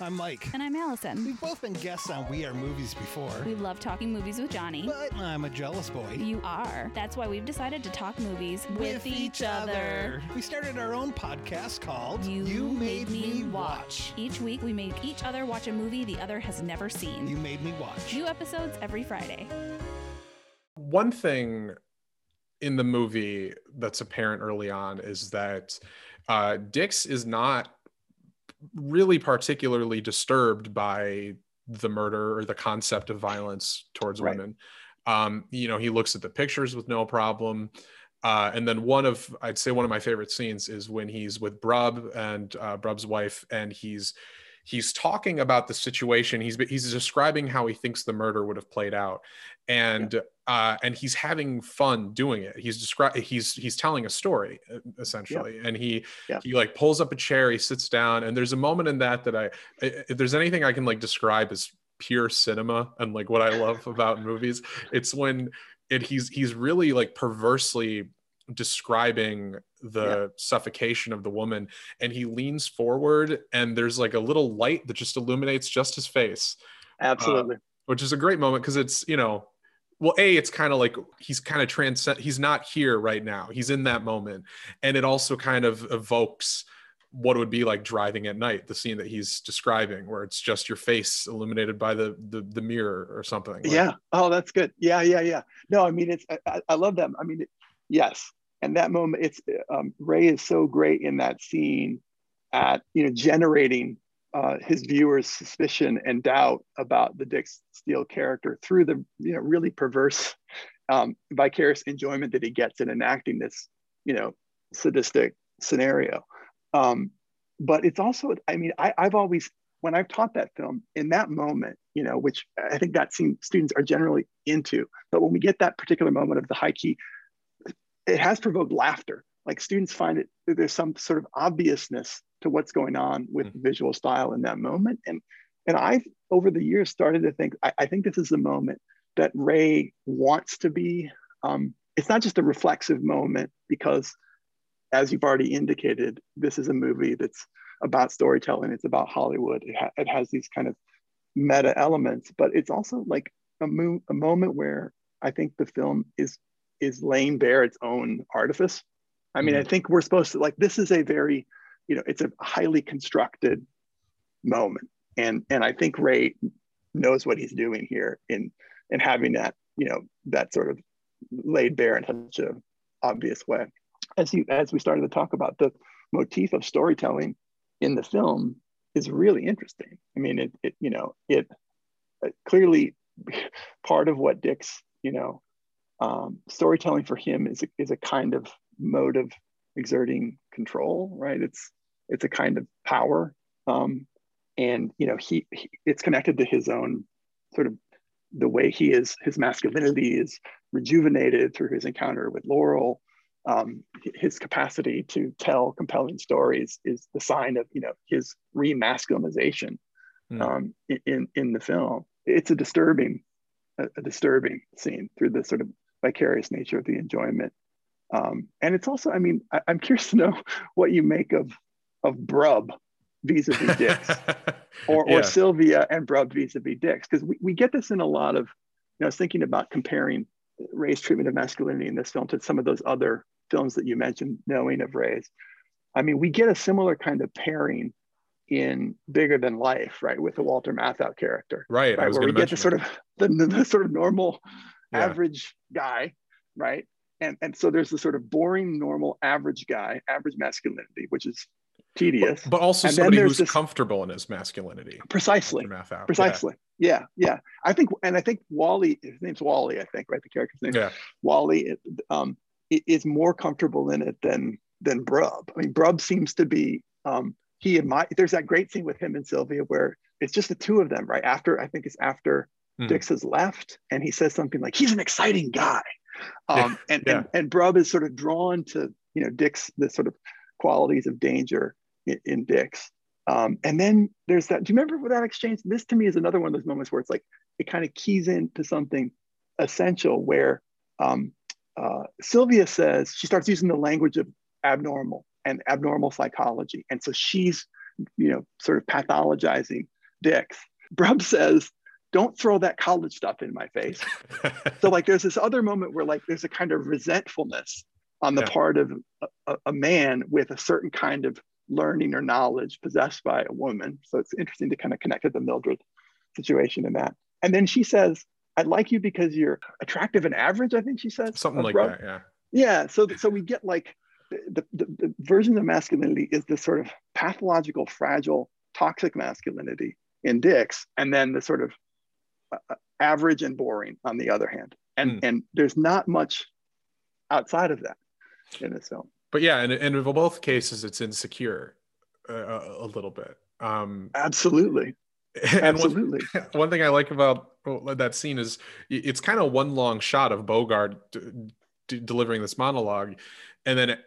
I'm Mike. And I'm Allison. We've both been guests on We Are Movies before. We love talking movies with Johnny. But I'm a jealous boy. You are. That's why we've decided to talk movies with, with each, other. We started our own podcast called You, you Made, Made, Me watch. watch. Each week we make each other watch a movie the other has never seen. You Made Me Watch. New episodes every Friday. One thing in the movie that's apparent early on is that uh, Dix is not really particularly disturbed by the murder or the concept of violence towards right. women. Um, you know, he looks at the pictures with no problem. Uh, and then one of, I'd say one of my favorite scenes is when he's with Brub and uh, Brub's wife, and he's he's talking about the situation. He's he's describing how he thinks the murder would have played out, and yeah. Uh, and he's having fun doing it. He's describing he's he's telling a story essentially, yeah. and he yeah. he like pulls up a chair, he sits down, and there's a moment in that that I if there's anything I can like describe as pure cinema and like what I love about movies, it's when it he's he's really like perversely describing the yeah. suffocation of the woman and he leans forward and there's like a little light that just illuminates just his face absolutely uh, which is a great moment because it's you know well a it's kind of like he's kind of transcend he's not here right now. He's in that moment. And it also kind of evokes what it would be like driving at night the scene that he's describing where it's just your face illuminated by the the, the mirror or something like. yeah. Oh that's good. Yeah yeah yeah. No i mean it's i, I love them. I mean it, yes. And that moment it's um, ray is so great in that scene at you know generating uh, his viewers suspicion and doubt about the dick steele character through the you know really perverse um, vicarious enjoyment that he gets in enacting this you know sadistic scenario um, but it's also i mean I, i've always when i've taught that film in that moment you know which i think that scene students are generally into but when we get that particular moment of the high key it has provoked laughter. Like students find it there's some sort of obviousness to what's going on with mm-hmm. visual style in that moment. And and I've over the years started to think I, I think this is the moment that Ray wants to be. Um, it's not just a reflexive moment because, as you've already indicated, this is a movie that's about storytelling. It's about Hollywood. It, ha- it has these kind of meta elements, but it's also like a, mo- a moment where I think the film is is laying bare its own artifice. I mean, mm-hmm. I think we're supposed to like this is a very, you know, it's a highly constructed moment. And and I think Ray knows what he's doing here in in having that, you know, that sort of laid bare in such a obvious way. As you as we started to talk about, the motif of storytelling in the film is really interesting. I mean, it, it you know, it, it clearly part of what Dick's, you know, um, storytelling for him is a, is a kind of mode of exerting control, right? It's it's a kind of power, um, and you know he, he it's connected to his own sort of the way he is his masculinity is rejuvenated through his encounter with Laurel. Um, his capacity to tell compelling stories is the sign of you know his remasculinization mm. um, in in the film. It's a disturbing a, a, disturbing scene through the sort of vicarious nature of the enjoyment. Um, and it's also, I mean, I, am curious to know what you make of of Brub vis-a-vis Dix, or, yeah. or Sylvia and Brub vis-a-vis Dix, because we, we get this in a lot of, you know, I was thinking about comparing Ray's treatment of masculinity in this film to some of those other films that you mentioned, knowing of Ray's. I mean, we get a similar kind of pairing in Bigger Than Life, right, with the Walter Matthau character, right, right where we get the sort of the, the, sort of normal, yeah. average guy, right, and and so there's the sort of boring, normal, average guy, average masculinity, which is tedious, but, but also and somebody who's this, comfortable in his masculinity. Precisely, precisely. Yeah. yeah, yeah. I think, and I think Wally, his name's Wally, I think, right? The character's name. Yeah. Wally um, is more comfortable in it than than Brub. I mean, Brub seems to be um, he my. There's that great scene with him and Sylvia where it's just the two of them, right? After I think it's after mm. Dix has left, and he says something like, "He's an exciting guy," um, and, yeah. and and Brub is sort of drawn to you know Dix the sort of qualities of danger in, in Dix. Um, and then there's that. Do you remember that exchange? This to me is another one of those moments where it's like it kind of keys into something essential. Where um, uh, Sylvia says she starts using the language of abnormal and abnormal psychology, and so she's you know sort of pathologizing Dix. Brub says, "Don't throw that college stuff in my face." so like there's this other moment where like there's a kind of resentfulness on the yeah. part of a, a, man with a certain kind of learning or knowledge possessed by a woman. So it's interesting to kind of connect to the Mildred situation in that. And then she says, I like you because you're attractive and average, I think she says. Something like that, yeah. Yeah. So, so we get like the, the, the version of masculinity is this sort of pathological, fragile, toxic masculinity in Dix, and then the sort of average and boring on the other hand. And, mm. and there's not much outside of that in this film but yeah, and, and in both cases, it's insecure uh, a little bit. Um, Absolutely. Absolutely. One, one, thing I like about that scene is it's kind of one long shot of Bogart d- d- delivering this monologue, and then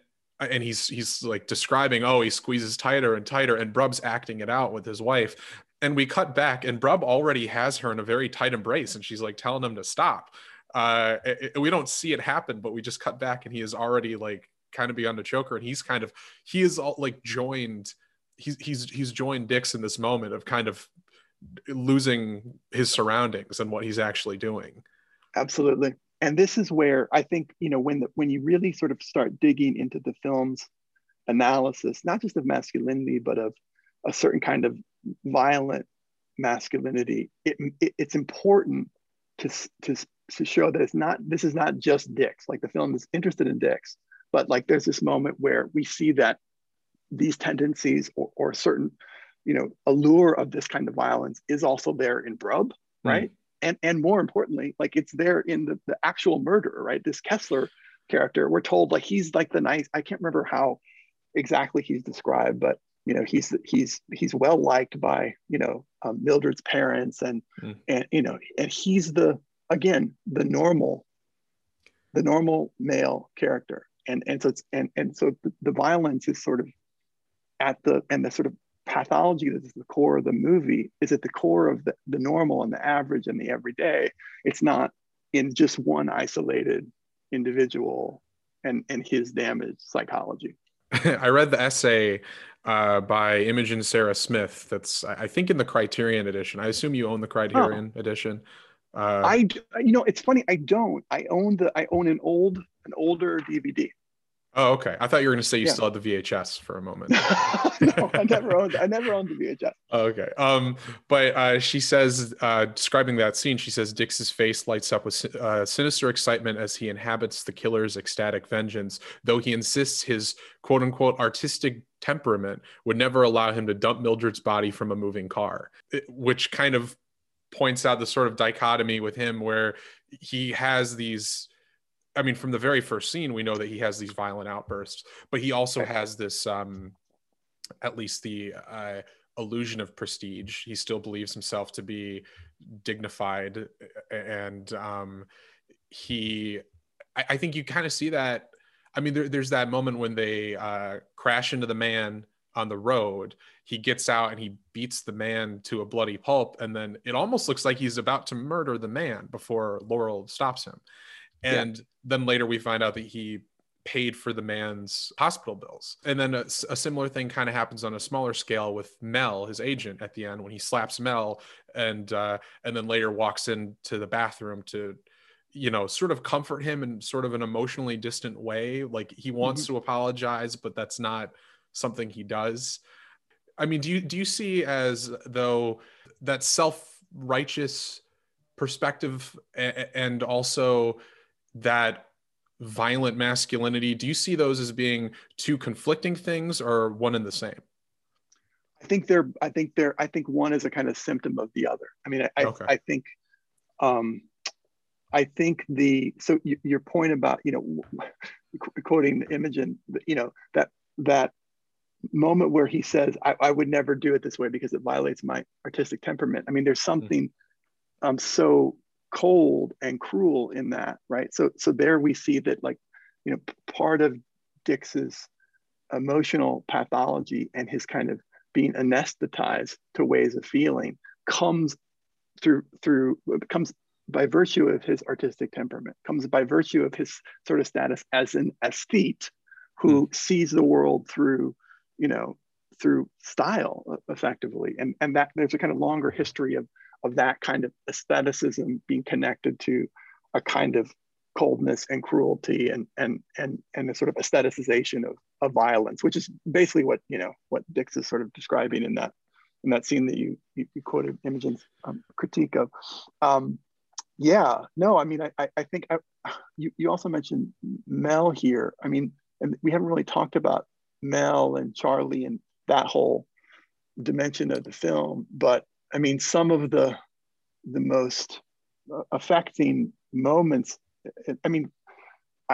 and he's he's like describing, oh, he squeezes tighter and tighter, and Brub's acting it out with his wife, and we cut back, and Brub already has her in a very tight embrace, and she's like telling him to stop. Uh, it, we don't see it happen, but we just cut back, and he is already like kind of beyond a choker and he's kind of he is all like joined he's he's he's joined Dix in this moment of kind of losing his surroundings and what he's actually doing absolutely and this is where i think you know when the, when you really sort of start digging into the film's analysis not just of masculinity but of a certain kind of violent masculinity it, it, it's important to, to to show that it's not this is not just Dix, like the film is interested in Dix, but like there's this moment where we see that these tendencies or, or certain you know allure of this kind of violence is also there in brub mm. right mm. and and more importantly like it's there in the, the actual murderer right this kessler character we're told like he's like the nice i can't remember how exactly he's described but you know he's he's he's well liked by you know um, mildred's parents and mm. and you know and he's the again the normal the normal male character. And and so it's and and so the, the violence is sort of at the and the sort of pathology that is the core of the movie is at the core of the, the normal and the average and the everyday. It's not in just one isolated individual and and his damaged psychology i read the essay uh, by imogen sarah smith that's i think in the criterion edition i assume you own the criterion oh. edition uh, I, you know, it's funny. I don't. I own the. I own an old, an older DVD. Oh, okay. I thought you were going to say you yeah. still had the VHS for a moment. no, I never owned. I never owned the VHS. Oh, okay. Um, but uh, she says, uh, describing that scene, she says Dix's face lights up with uh, sinister excitement as he inhabits the killer's ecstatic vengeance. Though he insists his "quote unquote" artistic temperament would never allow him to dump Mildred's body from a moving car, which kind of points out the sort of dichotomy with him where he has these I mean, from the very first scene, we know that he has these violent outbursts, but he also has this, um, at least the uh, illusion of prestige. He still believes himself to be dignified, and um, he. I, I think you kind of see that. I mean, there, there's that moment when they uh, crash into the man on the road. He gets out and he beats the man to a bloody pulp, and then it almost looks like he's about to murder the man before Laurel stops him. And yeah. then later we find out that he paid for the man's hospital bills. And then a, a similar thing kind of happens on a smaller scale with Mel, his agent, at the end when he slaps Mel, and uh, and then later walks into the bathroom to, you know, sort of comfort him in sort of an emotionally distant way. Like he wants mm-hmm. to apologize, but that's not something he does. I mean, do you do you see as though that self righteous perspective and also that violent masculinity do you see those as being two conflicting things or one and the same i think they're i think they're i think one is a kind of symptom of the other i mean i okay. I, I, think um i think the so y- your point about you know quoting imogen you know that that moment where he says I, I would never do it this way because it violates my artistic temperament i mean there's mm-hmm. something mm-hmm. um so cold and cruel in that right so so there we see that like you know part of dix's emotional pathology and his kind of being anesthetized to ways of feeling comes through through comes by virtue of his artistic temperament comes by virtue of his sort of status as an aesthete who mm. sees the world through you know through style effectively and and that there's a kind of longer history of of that kind of aestheticism being connected to a kind of coldness and cruelty and and and and a sort of aestheticization of, of violence, which is basically what you know what Dix is sort of describing in that in that scene that you you, you quoted Imogen's um, critique of. Um, yeah, no, I mean, I I think I, you you also mentioned Mel here. I mean, and we haven't really talked about Mel and Charlie and that whole dimension of the film, but I mean, some of the the most affecting moments. I mean,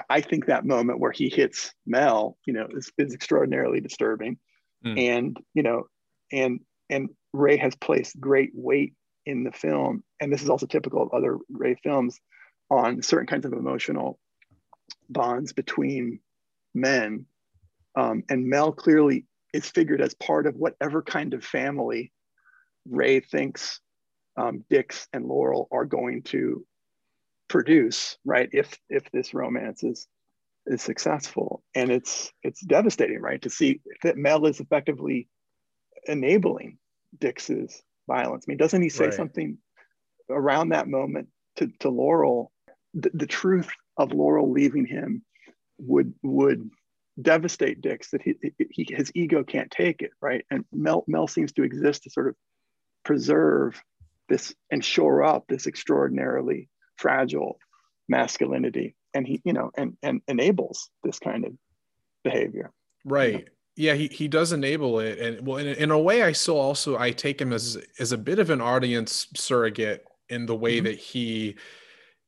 I think that moment where he hits Mel, you know, is, is extraordinarily disturbing, mm. and you know, and and Ray has placed great weight in the film, and this is also typical of other Ray films, on certain kinds of emotional bonds between men, um, and Mel clearly is figured as part of whatever kind of family Ray thinks um, Dix and Laurel are going to produce, right? If if this romance is is successful, and it's it's devastating, right, to see that Mel is effectively enabling Dix's violence. I mean, doesn't he say right. something around that moment to, to Laurel? The, the truth of Laurel leaving him would would devastate Dix that he, he his ego can't take it, right? And Mel Mel seems to exist to sort of preserve this and shore up this extraordinarily fragile masculinity and he you know and and enables this kind of behavior right you know? yeah he, he does enable it and well in, in a way i still also i take him as as a bit of an audience surrogate in the way mm-hmm. that he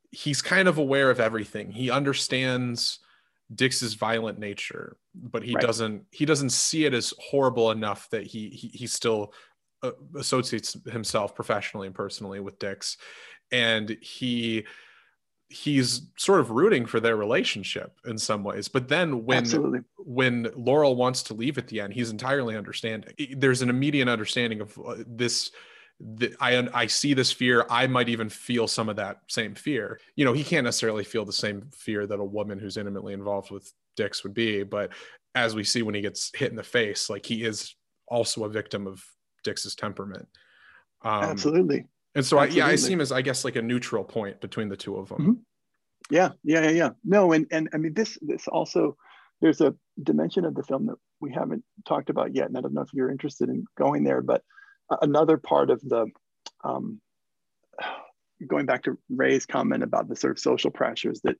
he's kind of aware of everything he understands Dix's violent nature, but he right. doesn't he doesn't see it as horrible enough that he he, he still uh, associates himself professionally and personally with Dix, and he he's sort of rooting for their relationship in some ways. But then when Absolutely. when Laurel wants to leave at the end, he's entirely understanding. There's an immediate understanding of uh, this. The, I I see this fear. I might even feel some of that same fear. You know, he can't necessarily feel the same fear that a woman who's intimately involved with Dix would be. But as we see when he gets hit in the face, like he is also a victim of Dix's temperament. Um, Absolutely. And so, I, yeah, I see him as, I guess, like a neutral point between the two of them. Mm-hmm. Yeah, yeah, yeah, yeah. No, and and I mean, this this also there's a dimension of the film that we haven't talked about yet, and I don't know if you're interested in going there, but another part of the um, going back to Ray's comment about the sort of social pressures that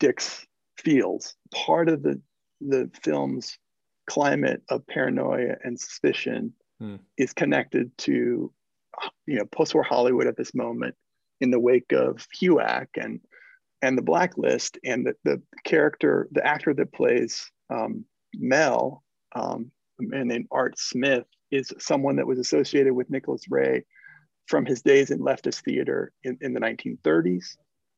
Dix feels, part of the the film's climate of paranoia and suspicion mm. is connected to you know post-war Hollywood at this moment in the wake of HUAC and and the blacklist and the, the character the actor that plays um, Mel um, a man named Art Smith is someone that was associated with Nicholas Ray from his days in leftist theater in, in the 1930s,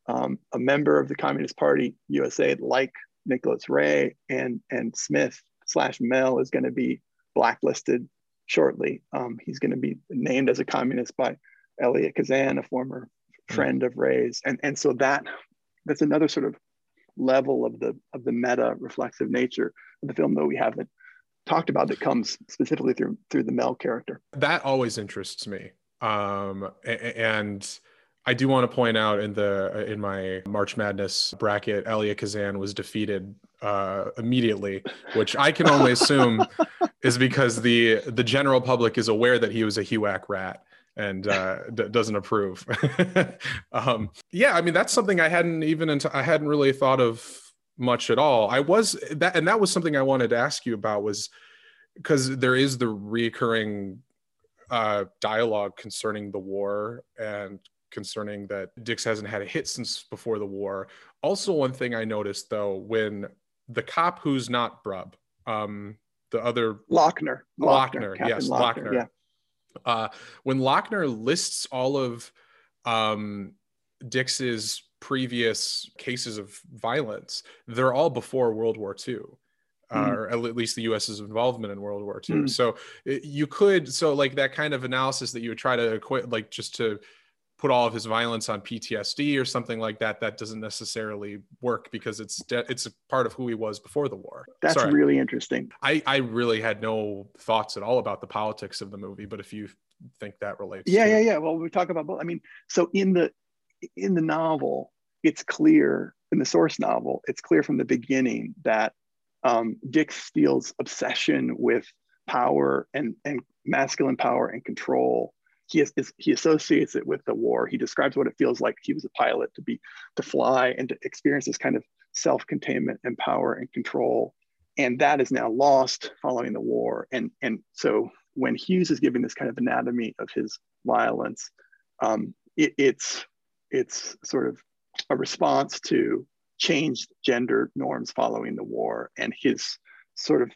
um, a member of the Communist Party USA like Nicholas Ray, and, and Smith slash Mel is going to be blacklisted shortly. Um, he's going to be named as a communist by Elia Kazan, a former hmm. friend of Ray's, and and so that that's another sort of level of the of the meta reflexive nature of the film that we haven't talked about that comes specifically through through the Mel character. That always interests me, um, and. I do want to point out in the in my March Madness bracket, Elia Kazan was defeated uh, immediately, which I can only assume is because the the general public is aware that he was a HUAC rat and uh, d- doesn't approve. um, yeah, I mean that's something I hadn't even into, I hadn't really thought of much at all. I was that, and that was something I wanted to ask you about was because there is the recurring uh, dialogue concerning the war and concerning that Dix hasn't had a hit since before the war. Also, one thing I noticed though, when the cop who's not Brub, um, the other Lochner, Lochner, Lochner yes, Lochner, Lochner. Yeah. Uh, when Lochner lists all of um, Dix's previous cases of violence, they're all before World War II. Uh, mm. or at least the US's involvement in World War II. Mm. So you could, so like that kind of analysis that you would try to equate, like just to put all of his violence on PTSD or something like that, that doesn't necessarily work because it's de- it's a part of who he was before the war. That's Sorry. really interesting. I I really had no thoughts at all about the politics of the movie, but if you think that relates, yeah, yeah, yeah. Well, we talk about both. I mean, so in the in the novel, it's clear in the source novel, it's clear from the beginning that um, Dix Steele's obsession with power and and masculine power and control he is, he associates it with the war. He describes what it feels like he was a pilot to be to fly and to experience this kind of self-containment and power and control. And that is now lost following the war. And and so when Hughes is giving this kind of anatomy of his violence, um, it, it's it's sort of a response to changed gender norms following the war and his sort of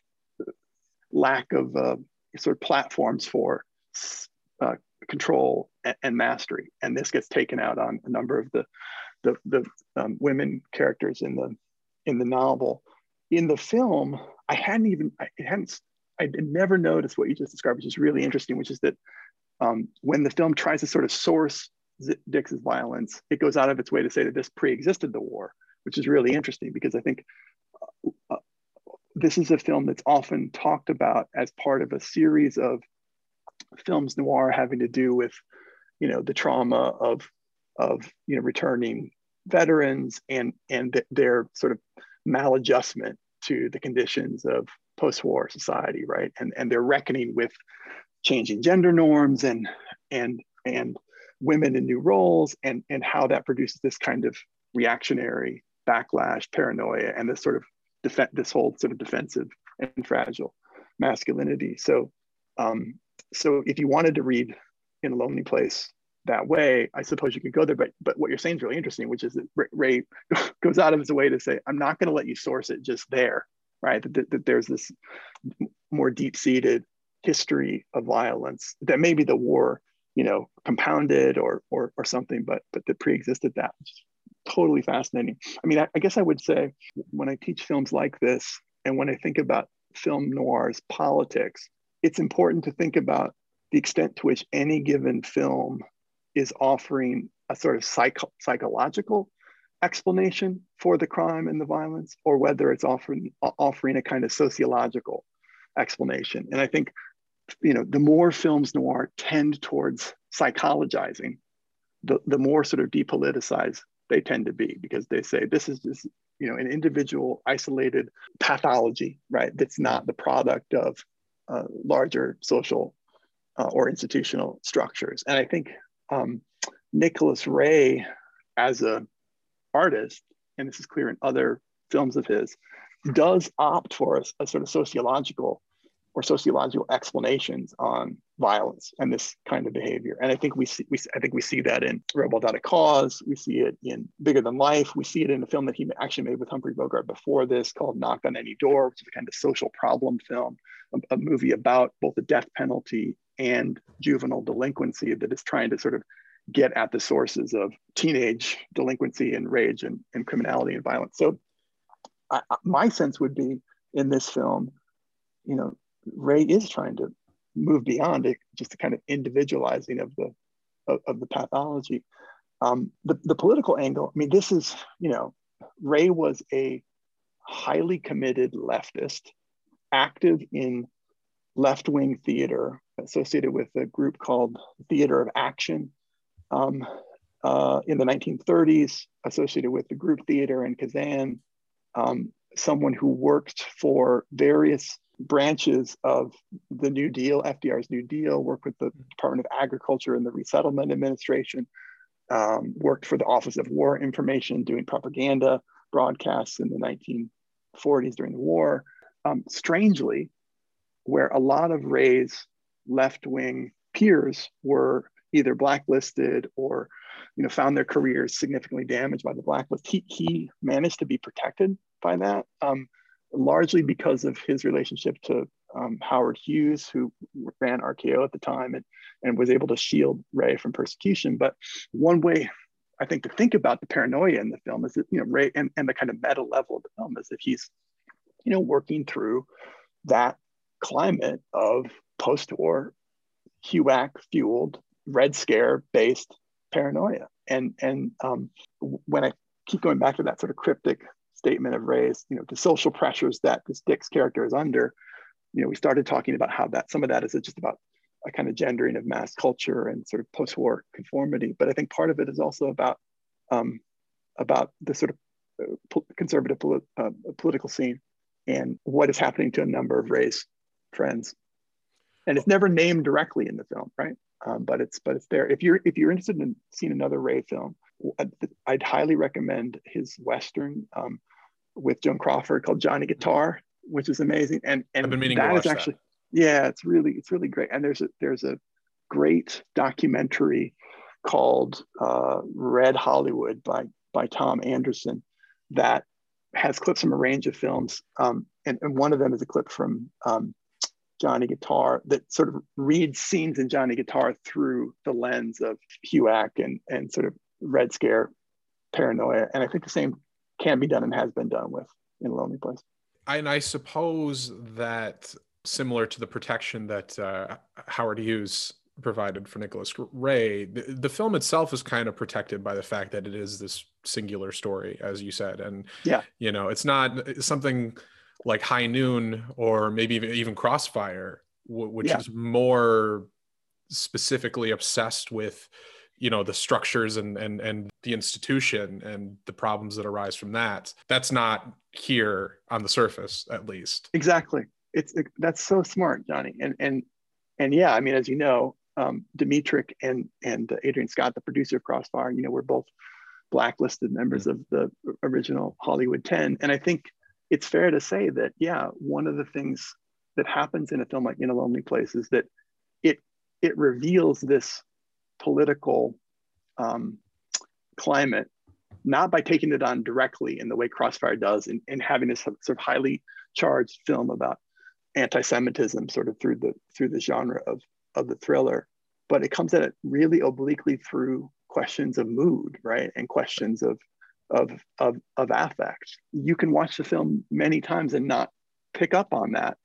lack of uh, sort of platforms for uh, control and, mastery. And this gets taken out on a number of the the, the um, women characters in the in the novel. In the film, I hadn't even I hadn't I never noticed what you just described, which is really interesting, which is that um, when the film tries to sort of source Dix's violence, it goes out of its way to say that this pre-existed the war, which is really interesting because I think uh, uh this is a film that's often talked about as part of a series of films noir having to do with, you know, the trauma of of you know returning veterans and and th- their sort of maladjustment to the conditions of post-war society, right? And and they're reckoning with changing gender norms and and and women in new roles and and how that produces this kind of reactionary backlash, paranoia, and this sort of this whole sort of defensive and fragile masculinity. So um, so if you wanted to read in a lonely place that way, I suppose you could go there. But but what you're saying is really interesting, which is that Ray goes out of his way to say, I'm not going to let you source it just there, right? That, that, that there's this more deep-seated history of violence that maybe the war, you know, compounded or or or something, but but that pre-existed that. totally fascinating. I mean, I, I guess I would say when I teach films like this, and when I think about film noir's politics, it's important to think about the extent to which any given film is offering a sort of psycho- psychological explanation for the crime and the violence, or whether it's offering offering a kind of sociological explanation. And I think, you know, the more films noir tend towards psychologizing, the, the more sort of depoliticized they tend to be because they say this is just you know an individual isolated pathology right that's not the product of uh, larger social uh, or institutional structures. And I think um, Nicholas Ray, as a artist, and this is clear in other films of his, does opt for a, a sort of sociological or sociological explanations on violence and this kind of behavior. And I think we see, we, I think we see that in Rebel Without a Cause. We see it in Bigger Than Life. We see it in a film that he actually made with Humphrey Bogart before this called Knock on Any Door, which is a kind of social problem film, a, movie about both the death penalty and juvenile delinquency that is trying to sort of get at the sources of teenage delinquency and rage and, and criminality and violence. So I, my sense would be in this film, you know, Ray is trying to move beyond it, just a kind of individualizing of the of, of the pathology. Um, the, the political angle, I mean, this is, you know, Ray was a highly committed leftist, active in left-wing theater associated with a group called Theater of Action um, uh, in the 1930s, associated with the group theater in Kazan, um, someone who worked for various branches of the New Deal, FDR's New Deal, worked with the Department of Agriculture and the Resettlement Administration, um, worked for the Office of War Information, doing propaganda broadcasts in the 1940s during the war. Um, strangely, where a lot of Ray's left wing peers were either blacklisted or you know found their careers significantly damaged by the blacklist he, he managed to be protected by that um, largely because of his relationship to um, howard hughes who ran rko at the time and, and was able to shield ray from persecution. But one way i think to think about the paranoia in the film is that you know ray and, and the kind of meta level of the film is that he's you know working through that climate of post-war HUAC fueled Red Scare based paranoia. And and um, when I keep going back to that sort of cryptic statement of Ray's, you know, the social pressures that this Dix character is under, you know, we started talking about how that some of that is just about a kind of gendering of mass culture and sort of post-war conformity. But I think part of it is also about um, about the sort of uh, conservative poli- uh, political scene and what is happening to a number of Ray's friends. And it's never named directly in the film, right? um, but it's but it's there. If you're if you're interested in seeing another Ray film, I'd highly recommend his western um, with Joan Crawford called Johnny Guitar, which is amazing. And and I've been meaning that is actually that. yeah, it's really it's really great. And there's a there's a great documentary called uh, Red Hollywood by by Thom Andersen that has clips from a range of films. Um, and, and, one of them is a clip from um, Johnny Guitar that sort of reads scenes in Johnny Guitar through the lens of HUAC and, and sort of Red Scare paranoia. And I think the same can be done and has been done with In Lonely Place. And I suppose that similar to the protection that uh, Howard Hughes provided for Nicholas Ray, the, the, film itself is kind of protected by the fact that it is this singular story, as you said. And, yeah, you know, it's not something like High Noon or maybe even Crossfire, which yeah. is more specifically obsessed with you know the structures and and and the institution and the problems that arise from that that's not here on the surface at least exactly it's it, that's so smart johnny and and and yeah i mean as you know um Dmytryk and and adrian scott the producer of crossfire you know we're both blacklisted members of the original hollywood 10 and i think it's fair to say that yeah one of the things that happens in a film like in a lonely place is that it it reveals this political um, climate not by taking it on directly in the way crossfire does and, and having this sort of highly charged film about anti-semitism sort of through the through the genre of of the thriller but it comes at it really obliquely through questions of mood right and questions of of, of, of affect. You can watch the film many times and not pick up on that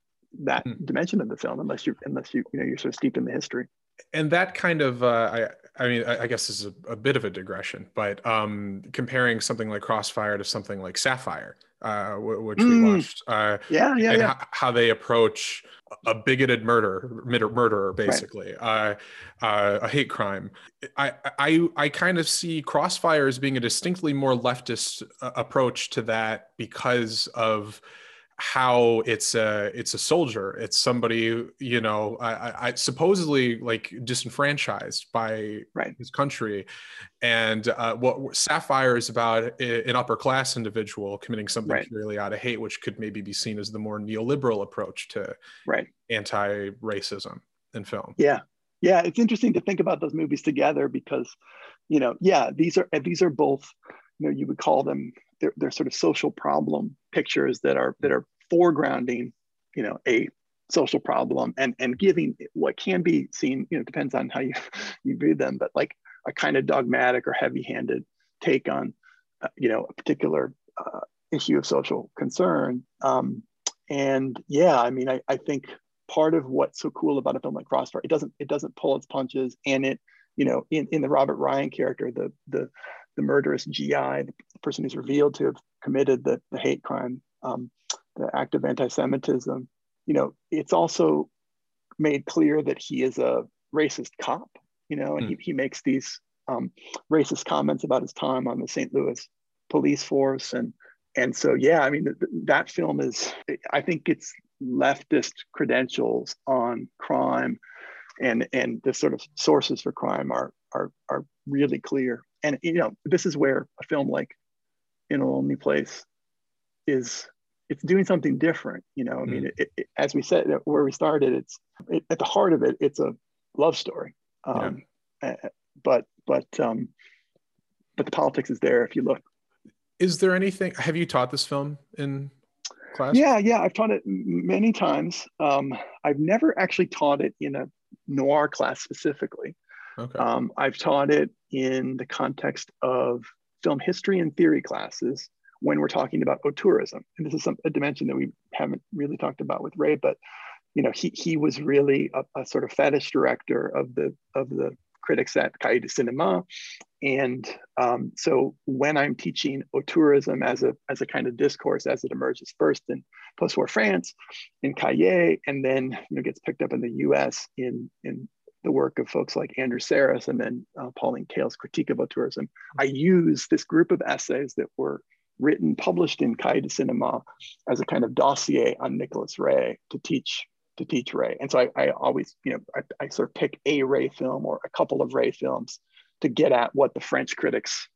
that mm. dimension of the film unless you unless you you know you're sort of steeped in the history. And that kind of uh, I I mean I, I guess this is a, a, bit of a digression, but um, comparing something like Crossfire to something like Sapphire, uh, which mm. we watched. Uh, yeah, yeah, yeah. H- how they approach a bigoted murder, murderer, basically, right. uh, uh, a hate crime. I, I, I kind of see Crossfire as being a distinctly more leftist uh, approach to that because of how it's a it's a soldier it's somebody you know I, I supposedly like disenfranchised by right. his country and uh, what sapphire is about an upper class individual committing something right. purely out of hate which could maybe be seen as the more neoliberal approach to right anti-racism in film. Yeah, yeah, it's interesting to think about those movies together because, you know, yeah, these are these are both, you know, you would call them they're, they're sort of social problem pictures that are that are foregrounding, you know, a social problem and and giving what can be seen, you know, depends on how you you view them, but like a kind of dogmatic or heavy-handed take on, uh, you know, a particular uh, issue of social concern. Um, and yeah, I mean, I, I think part of what's so cool about a film like Crossfire, it doesn't it doesn't pull its punches, and it, you know, in, in the Robert Ryan character, the the the murderous GI, the person who's revealed to have committed the, the hate crime, um, the act of anti-Semitism, you know, it's also made clear that he is a racist cop, you know, and mm. he, he makes these um, racist comments about his time on the St. Louis police force and and so yeah i mean th- that film is i think it's leftist credentials on crime and and the sort of sources for crime are are are really clear and you know this is where a film like in a lonely place is it's doing something different you know? I mean mm. it, it, as we said where we started it's it, at the heart of it it's a love story. Um, yeah. but but um but the politics is there if you look. Is there anything have you taught this film in class? Yeah yeah i've taught it many times. Um, i've never actually taught it in a noir class specifically okay. Um, i've taught it in the context of film history and theory classes when we're talking about auteurism and this is some, a dimension that we haven't really talked about with ray but you know he, he was really a, a sort of fetish director of the of the critics at Cahiers du Cinema. And um, so when I'm teaching auteurism as a, as a kind of discourse as it emerges first in post-war France, in Cahiers, and then you know, gets picked up in the US in, in the work of folks like Andrew Sarris and then uh, Pauline Kael's critique of auteurism, I use this group of essays that were written, published in du Cinema as a kind of dossier on Nicholas Ray to teach to teach Ray. And so I, I always, you know, I, I, sort of pick a Ray film or a couple of Ray films to get at what the French critics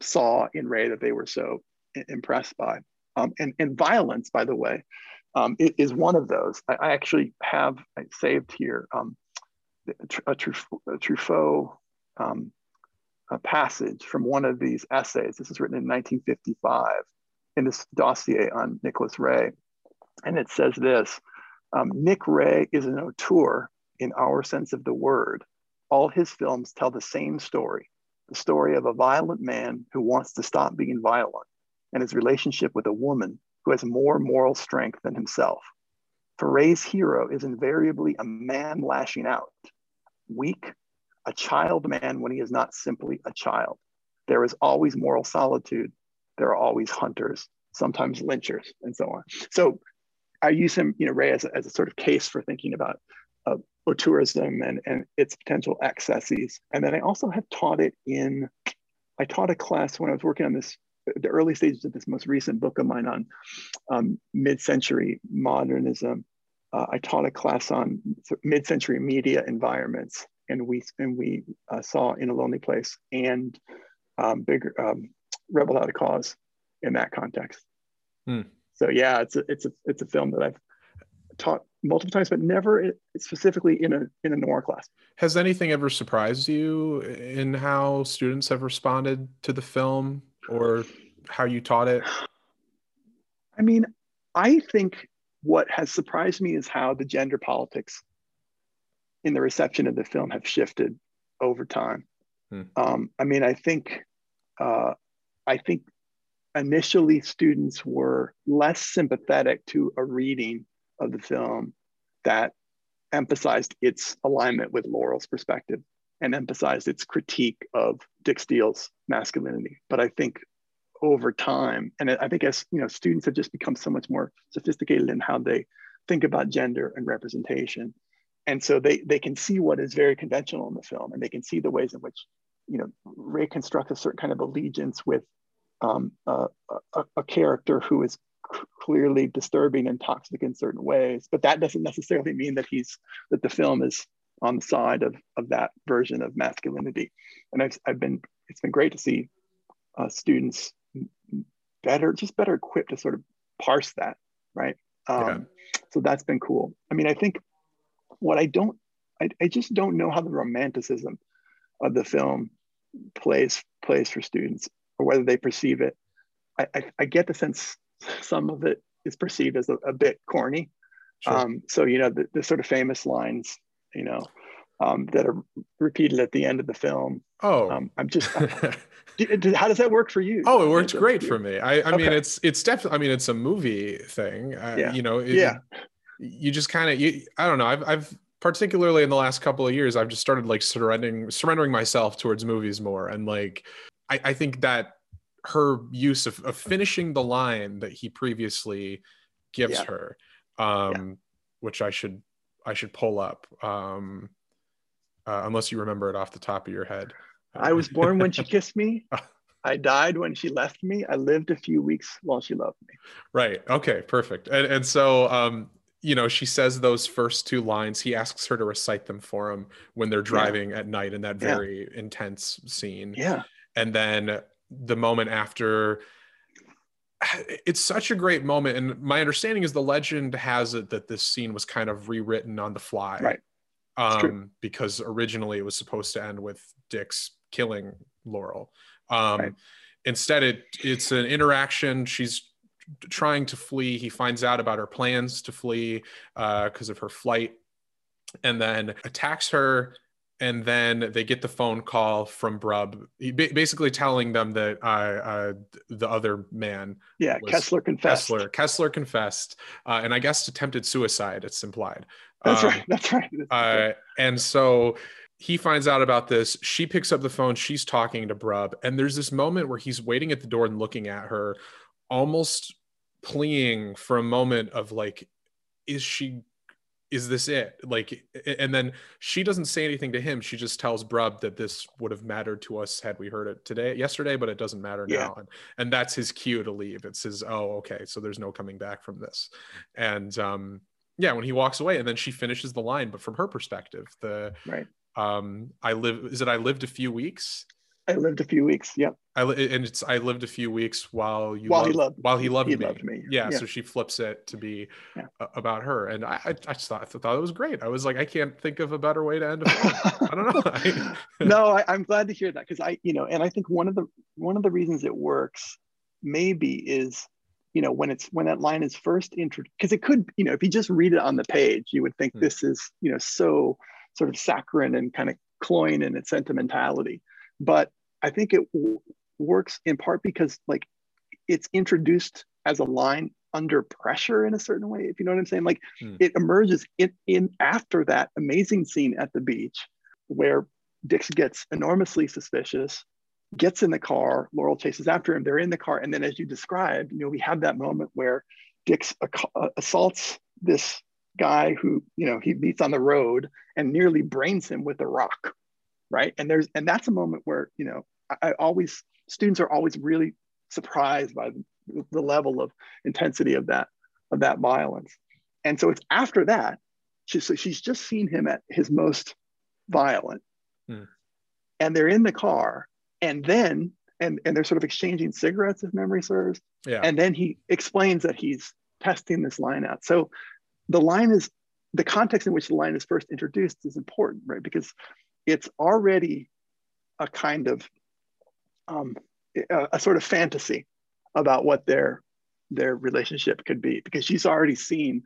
saw in Ray that they were so impressed by. Um, and, and violence, by the way, um, is one of those. I, I actually have I saved here um, a, Truffaut um, a passage from one of these essays. This is written in 1955 in this dossier on Nicholas Ray. And it says this um, Nick Ray is an auteur in our sense of the word. All his films tell the same story the story of a violent man who wants to stop being violent and his relationship with a woman who has more moral strength than himself. For Ray's hero is invariably a man lashing out, weak, a child man when he is not simply a child. There is always moral solitude. There are always hunters, sometimes lynchers, and so on. So I use him, you know, Ray as a, as a sort of case for thinking about uh, auteurism and, and its potential excesses. And then I also have taught it in, I taught a class when I was working on this, the early stages of this most recent book of mine on um, mid-century modernism. Uh, I taught a class on mid-century media environments, and we and we uh, saw in a lonely place and um, bigger um, rebel without a cause in that context. Hmm so yeah, it's a, it's a it's a film that I've taught multiple times, but never specifically in a in a noir class. Has anything ever surprised you in how students have responded to the film or how you taught it? I mean, I think what has surprised me is how the gender politics in the reception of the film have shifted over time. Hmm. Um, I mean, I think uh, I think initially students were less sympathetic to a reading of the film that emphasized its alignment with Laurel's perspective and emphasized its critique of Dix Steele's masculinity. But I think over time, and I think as you know, students have just become so much more sophisticated in how they think about gender and representation. And so they they can see what is very conventional in the film and they can see the ways in which, you know, Ray constructs a certain kind of allegiance with um, a, a, a, character who is clearly disturbing and toxic in certain ways, but that doesn't necessarily mean that he's that the film is on the side of, of that version of masculinity. And I've, I've been it's been great to see uh, students better, just better equipped to sort of parse that, right? Um, yeah. So that's been cool. I mean, I think what I don't I, I just don't know how the romanticism of the film plays plays for students or whether they perceive it. I, I, I get the sense some of it is perceived as a, a bit corny. Sure. Um, so you know the, the sort of famous lines, you know, um, that are repeated at the end of the film. oh. Um, I'm just, d- how does that work for you? Oh, it worked How does that great for me. I, I mean, it's it's definitely. I mean, it's a movie thing. Uh, Yeah. You know. it- Yeah. You just kind of. You. I don't know. I've I've particularly in the last couple of years, I've just started like surrendering surrendering myself towards movies more, and like, I I think that her use of, of finishing the line that he previously gives Yeah. her, um, which I should I should pull up, um, uh, unless you remember it off the top of your head. I was born when she kissed me. I died when she left me. I lived a few weeks while she loved me. Right. Okay. Perfect. And and so um, you know, she says those first two lines. He asks her to recite them for him when they're driving at night in that Yeah. very intense scene. Yeah. And then the moment after it's such a great moment. And my understanding is the legend has it that this scene was kind of rewritten on the fly. Right. Um, because originally it was supposed to end with Dix killing Laurel. Um, Right. Instead, it it's an interaction. She's trying to flee. He finds out about her plans to flee because of her flight, and then attacks her. And then they get the phone call from Brub, basically telling them that uh, uh, the other man, Yeah. Kessler confessed. Kessler, Kessler confessed, uh, and I guess attempted suicide. It's implied. That's Um, right. That's right. uh, and so he finds out about this. She picks up the phone. She's talking to Brub. And there's this moment where he's waiting at the door and looking at her, almost pleading for a moment of like, is she, is this it? Like, and then she doesn't say anything to him. She just tells Brub that this would have mattered to us had we heard it today, yesterday, but it doesn't matter Yeah. now. And, and that's his cue to leave. It's his, oh, okay. So there's no coming back from this. And, um, yeah, when he walks away and then she finishes the line, but from her perspective, the, right. um i live is it i lived a few weeks I lived a few weeks. Yep. i and it's i lived a few weeks while you While he loved, loved- while he loved he me. loved me. Yeah, Yeah. so she flips it to be Yeah. a- about her and i i, just thought, I thought it was great i was like i can't think of a better way to end i don't know I- no, I, I'm glad to hear that because I, you know, and I think one of the one of the reasons it works maybe is, you know, when it's when that line is first introduced, because it could, you know, if you just read it on the page, you would think Hmm. this is, you know, so sort of saccharine and kind of cloying in its sentimentality. But I think it w- works in part because like it's introduced as a line under pressure in a certain way, if you know what I'm saying. Like Hmm. it emerges in, in after that amazing scene at the beach where Dix gets enormously suspicious, gets in the car, Laurel chases after him, they're in the car, and then as you described, you know, we have that moment where Dix uh, assaults this guy who, you know, he meets on the road and nearly brains him with a rock, right? And there's and that's a moment where, you know, I, I always students are always really surprised by the, the level of intensity of that of that violence. And so it's after that, she's so she's just seen him at his most violent. Hmm. And they're in the car, and then and and they're sort of exchanging cigarettes, if memory serves. yeah And then he explains that he's testing this line out. So the line is the context in which the line is first introduced is important, right? Because it's already a kind of um, a, a sort of fantasy about what their their relationship could be, because she's already seen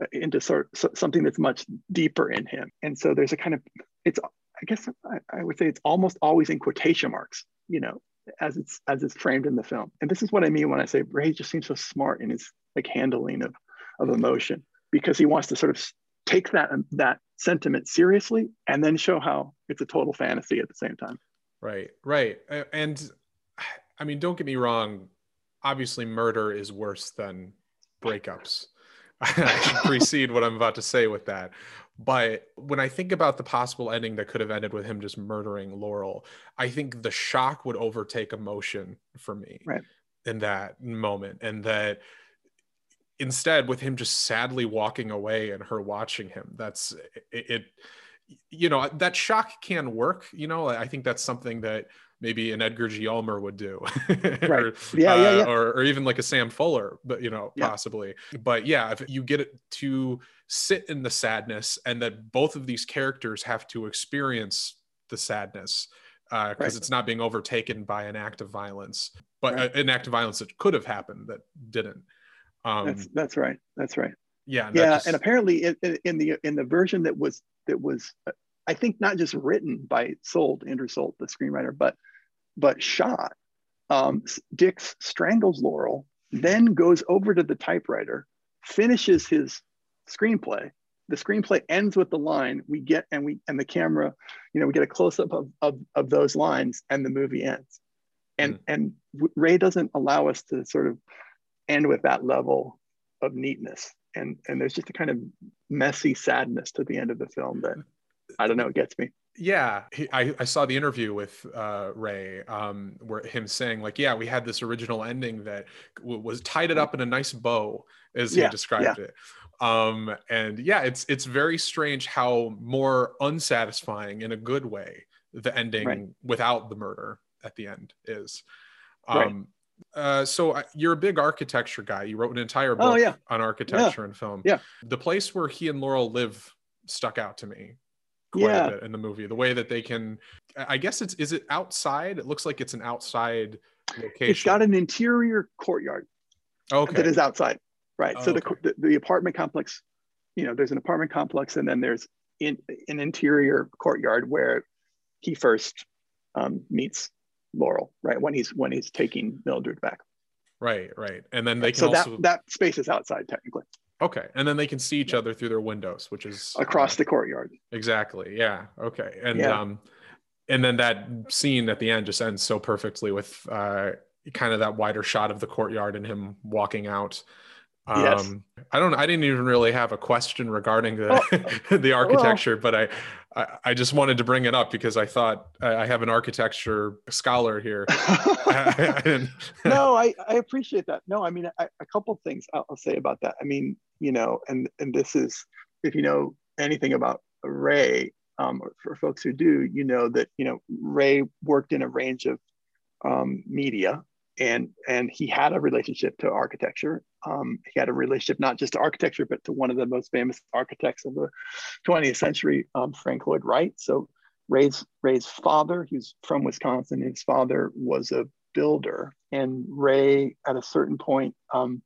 uh, into sort something that's much deeper in him, and so there's a kind of it's I guess I, I would say it's almost always in quotation marks, you know, as it's as it's framed in the film. And this is what I mean when I say Ray just seems so smart in his like handling of of emotion because he wants to sort of take that that sentiment seriously and then show how it's a total fantasy at the same time. Right, right. And I mean, don't get me wrong. Obviously, murder is worse than breakups. I should precede what I'm about to say with that. But when I think about the possible ending that could have ended with him just murdering Laurel, I think the shock would overtake emotion for me Right. in that moment. And that instead, with him just sadly walking away and her watching him, that's it. it you know that shock can work you know i think that's something that maybe an edgar g ulmer would do Right. or, Yeah, yeah, uh, or, or even like a sam fuller but you know Yeah. possibly but yeah if you get it to sit in the sadness and that both of these characters have to experience the sadness because Right. it's not being overtaken by an act of violence but Right. a- an act of violence that could have happened that didn't um That's that's right. That's right. yeah yeah just- and apparently in, in, the in the version that was that was uh, i think not just written by Solt andrew Solt the screenwriter but but shot um, dix strangles laurel then goes over to the typewriter finishes his screenplay the screenplay ends with the line we get and we and the camera you know we get a close-up of, of, of those lines and the movie ends and and ray doesn't allow us to sort of end with that level of neatness. And and there's just a kind of messy sadness to the end of the film that i don't know it gets me. Yeah. He, I, I saw the interview with uh, ray um, where him saying like yeah we had this original ending that w- was tied it up in a nice bow as he Yeah, described it. Um, and yeah it's it's very strange how more unsatisfying in a good way the ending Right. without the murder at the end is. Right. Uh, so I- you're a big architecture guy you wrote an entire book Oh, yeah. on architecture and film Yeah. the place where he and laurel live stuck out to me quite Yeah. a bit in the movie. The way that they can, I guess it's is it outside? It looks like it's an outside location. it's got an interior courtyard okay. that is outside right so Oh, the, okay. the the apartment complex you know there's an apartment complex and then there's in an interior courtyard where he first um, meets laurel right when he's when he's taking mildred back. Right, right, and then they can so also that that space is outside technically. Okay, and then they can see each other through their windows, which is across uh, the courtyard. Exactly, yeah, okay, and Yeah. um, and then that scene at the end just ends so perfectly with uh, kind of that wider shot of the courtyard and him walking out. Um, Yes. I don't. I didn't even really have a question regarding the the architecture, but I, I I just wanted to bring it up because I thought I I have an architecture scholar here. And- no, I, I appreciate that. No, I mean, I, a couple things I'll, I'll say about that. I mean, you know, and and this is if you know anything about Ray, um, or for folks who do, you know that you know Ray worked in a range of um, media, and and he had a relationship to architecture. Um, he had a relationship not just to architecture, but to one of the most famous architects of the 20th century, um, Frank Lloyd Wright. So Ray's Ray's father, he's from Wisconsin. His father was a builder, and Ray, at a certain point, um,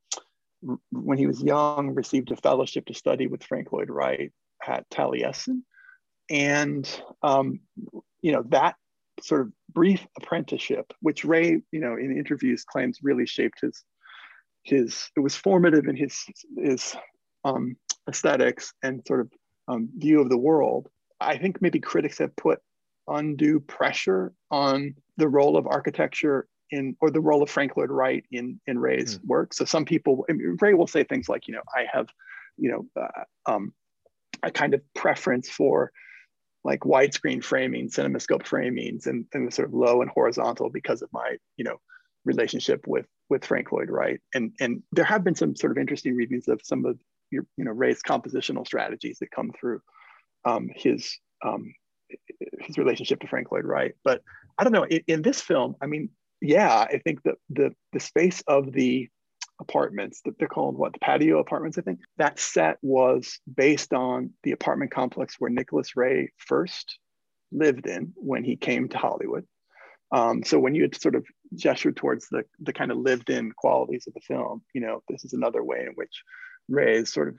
when he was young, received a fellowship to study with Frank Lloyd Wright at Taliesin, and um, you know that sort of brief apprenticeship, which Ray, you know, in interviews claims really shaped his his. It was formative in his his um, aesthetics and sort of um, view of the world. I think maybe critics have put undue pressure on the role of architecture in, or the role of Frank Lloyd Wright in in Ray's work. So some people, I mean, Ray will say things like, you know, I have, you know, uh, um, a kind of preference for like widescreen framing, cinemascope framings, and, and sort of low and horizontal because of my, you know, relationship with with Frank Lloyd Wright. And and there have been some sort of interesting readings of some of your, you know, Ray's compositional strategies that come through um, his um, his relationship to Frank Lloyd Wright. But I don't know. In, in this film, I mean, yeah, I think that the the space of the apartments that they're called what the patio apartments i think that set was based on the apartment complex where nicholas ray first lived in when he came to hollywood um, so when you had sort of gestured towards the, the kind of lived in qualities of the film. You know this is another way in which ray is sort of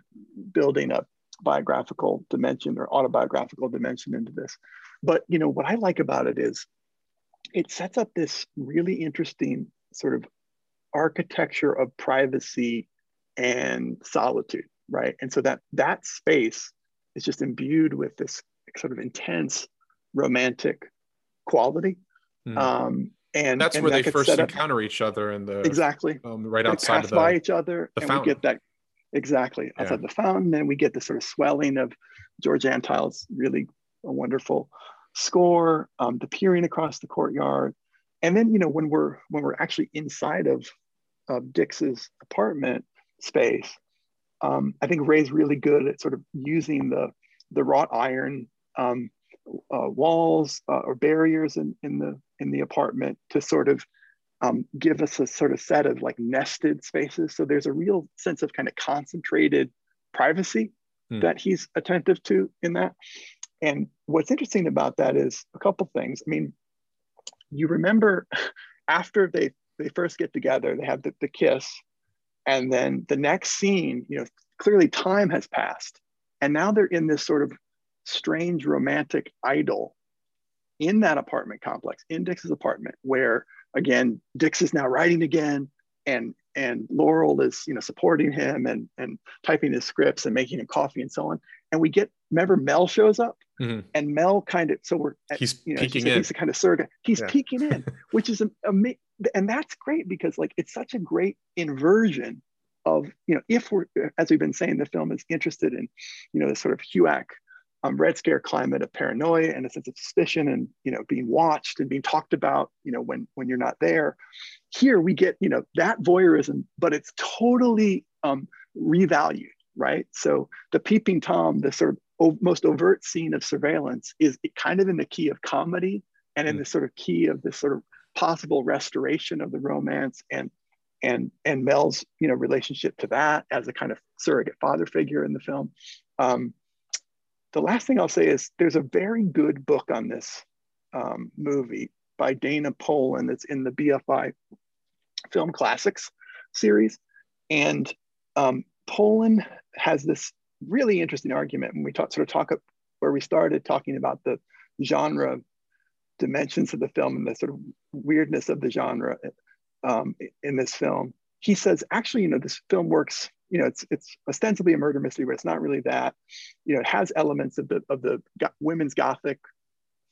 building a biographical dimension or autobiographical dimension into this. But you know what i like about it is it sets up this really interesting sort of architecture of privacy and solitude right? And so that that space is just imbued with this sort of intense romantic quality. Hmm. um and That's and where they first encounter each other in the exactly. um, right They outside pass of the by each other the and we get that exactly Yeah. outside the fountain and we get the sort of swelling of george antheil's really a wonderful score um, the peering across the courtyard. And then you know when we're when we're actually inside of of dix's apartment space um, i think ray's really good at sort of using the the wrought iron um, uh, walls uh, or barriers in, in the in the apartment to sort of um, give us a sort of set of like nested spaces. So there's a real sense of kind of concentrated privacy hmm. that he's attentive to in that. And what's interesting about that is a couple things. I mean, you remember after they they first get together, they have the, the kiss, and then the next scene, you know, clearly time has passed, and now they're in this sort of strange romantic idyll in that apartment complex, in Dix's apartment, where again, Dix is now writing again, and and Laurel is you know supporting him and and typing his scripts and making him coffee and so on. And we get remember Mel shows up, mm-hmm. and Mel kind of so we're at, he's you know peeking in. He's the kind of surrogate. He's yeah. peeking in, which is amazing, and that's great because like it's such a great inversion of you know if we're as we've been saying the film is interested in you know this sort of HUAC um, red scare climate of paranoia and a sense of suspicion and you know being watched and being talked about you know when when you're not there. Here we get you know that voyeurism but it's totally um, revalued right? So the peeping tom the sort of most overt scene of surveillance is kind of in the key of comedy and in mm. the sort of key of this sort of possible restoration of the romance and and and mel's you know relationship to that as a kind of surrogate father figure in the film. Um, the last thing I'll say is there's a very good book on this um, movie by Dana Polan that's in the BFI Film Classics series. And um, Polan has this really interesting argument when we talk, sort of talk up where we started talking about the genre dimensions of the film and the sort of weirdness of the genre um, in this film. He says, actually, you know, this film works you know, it's it's ostensibly a murder mystery, but it's not really that. You know, it has elements of the of the women's gothic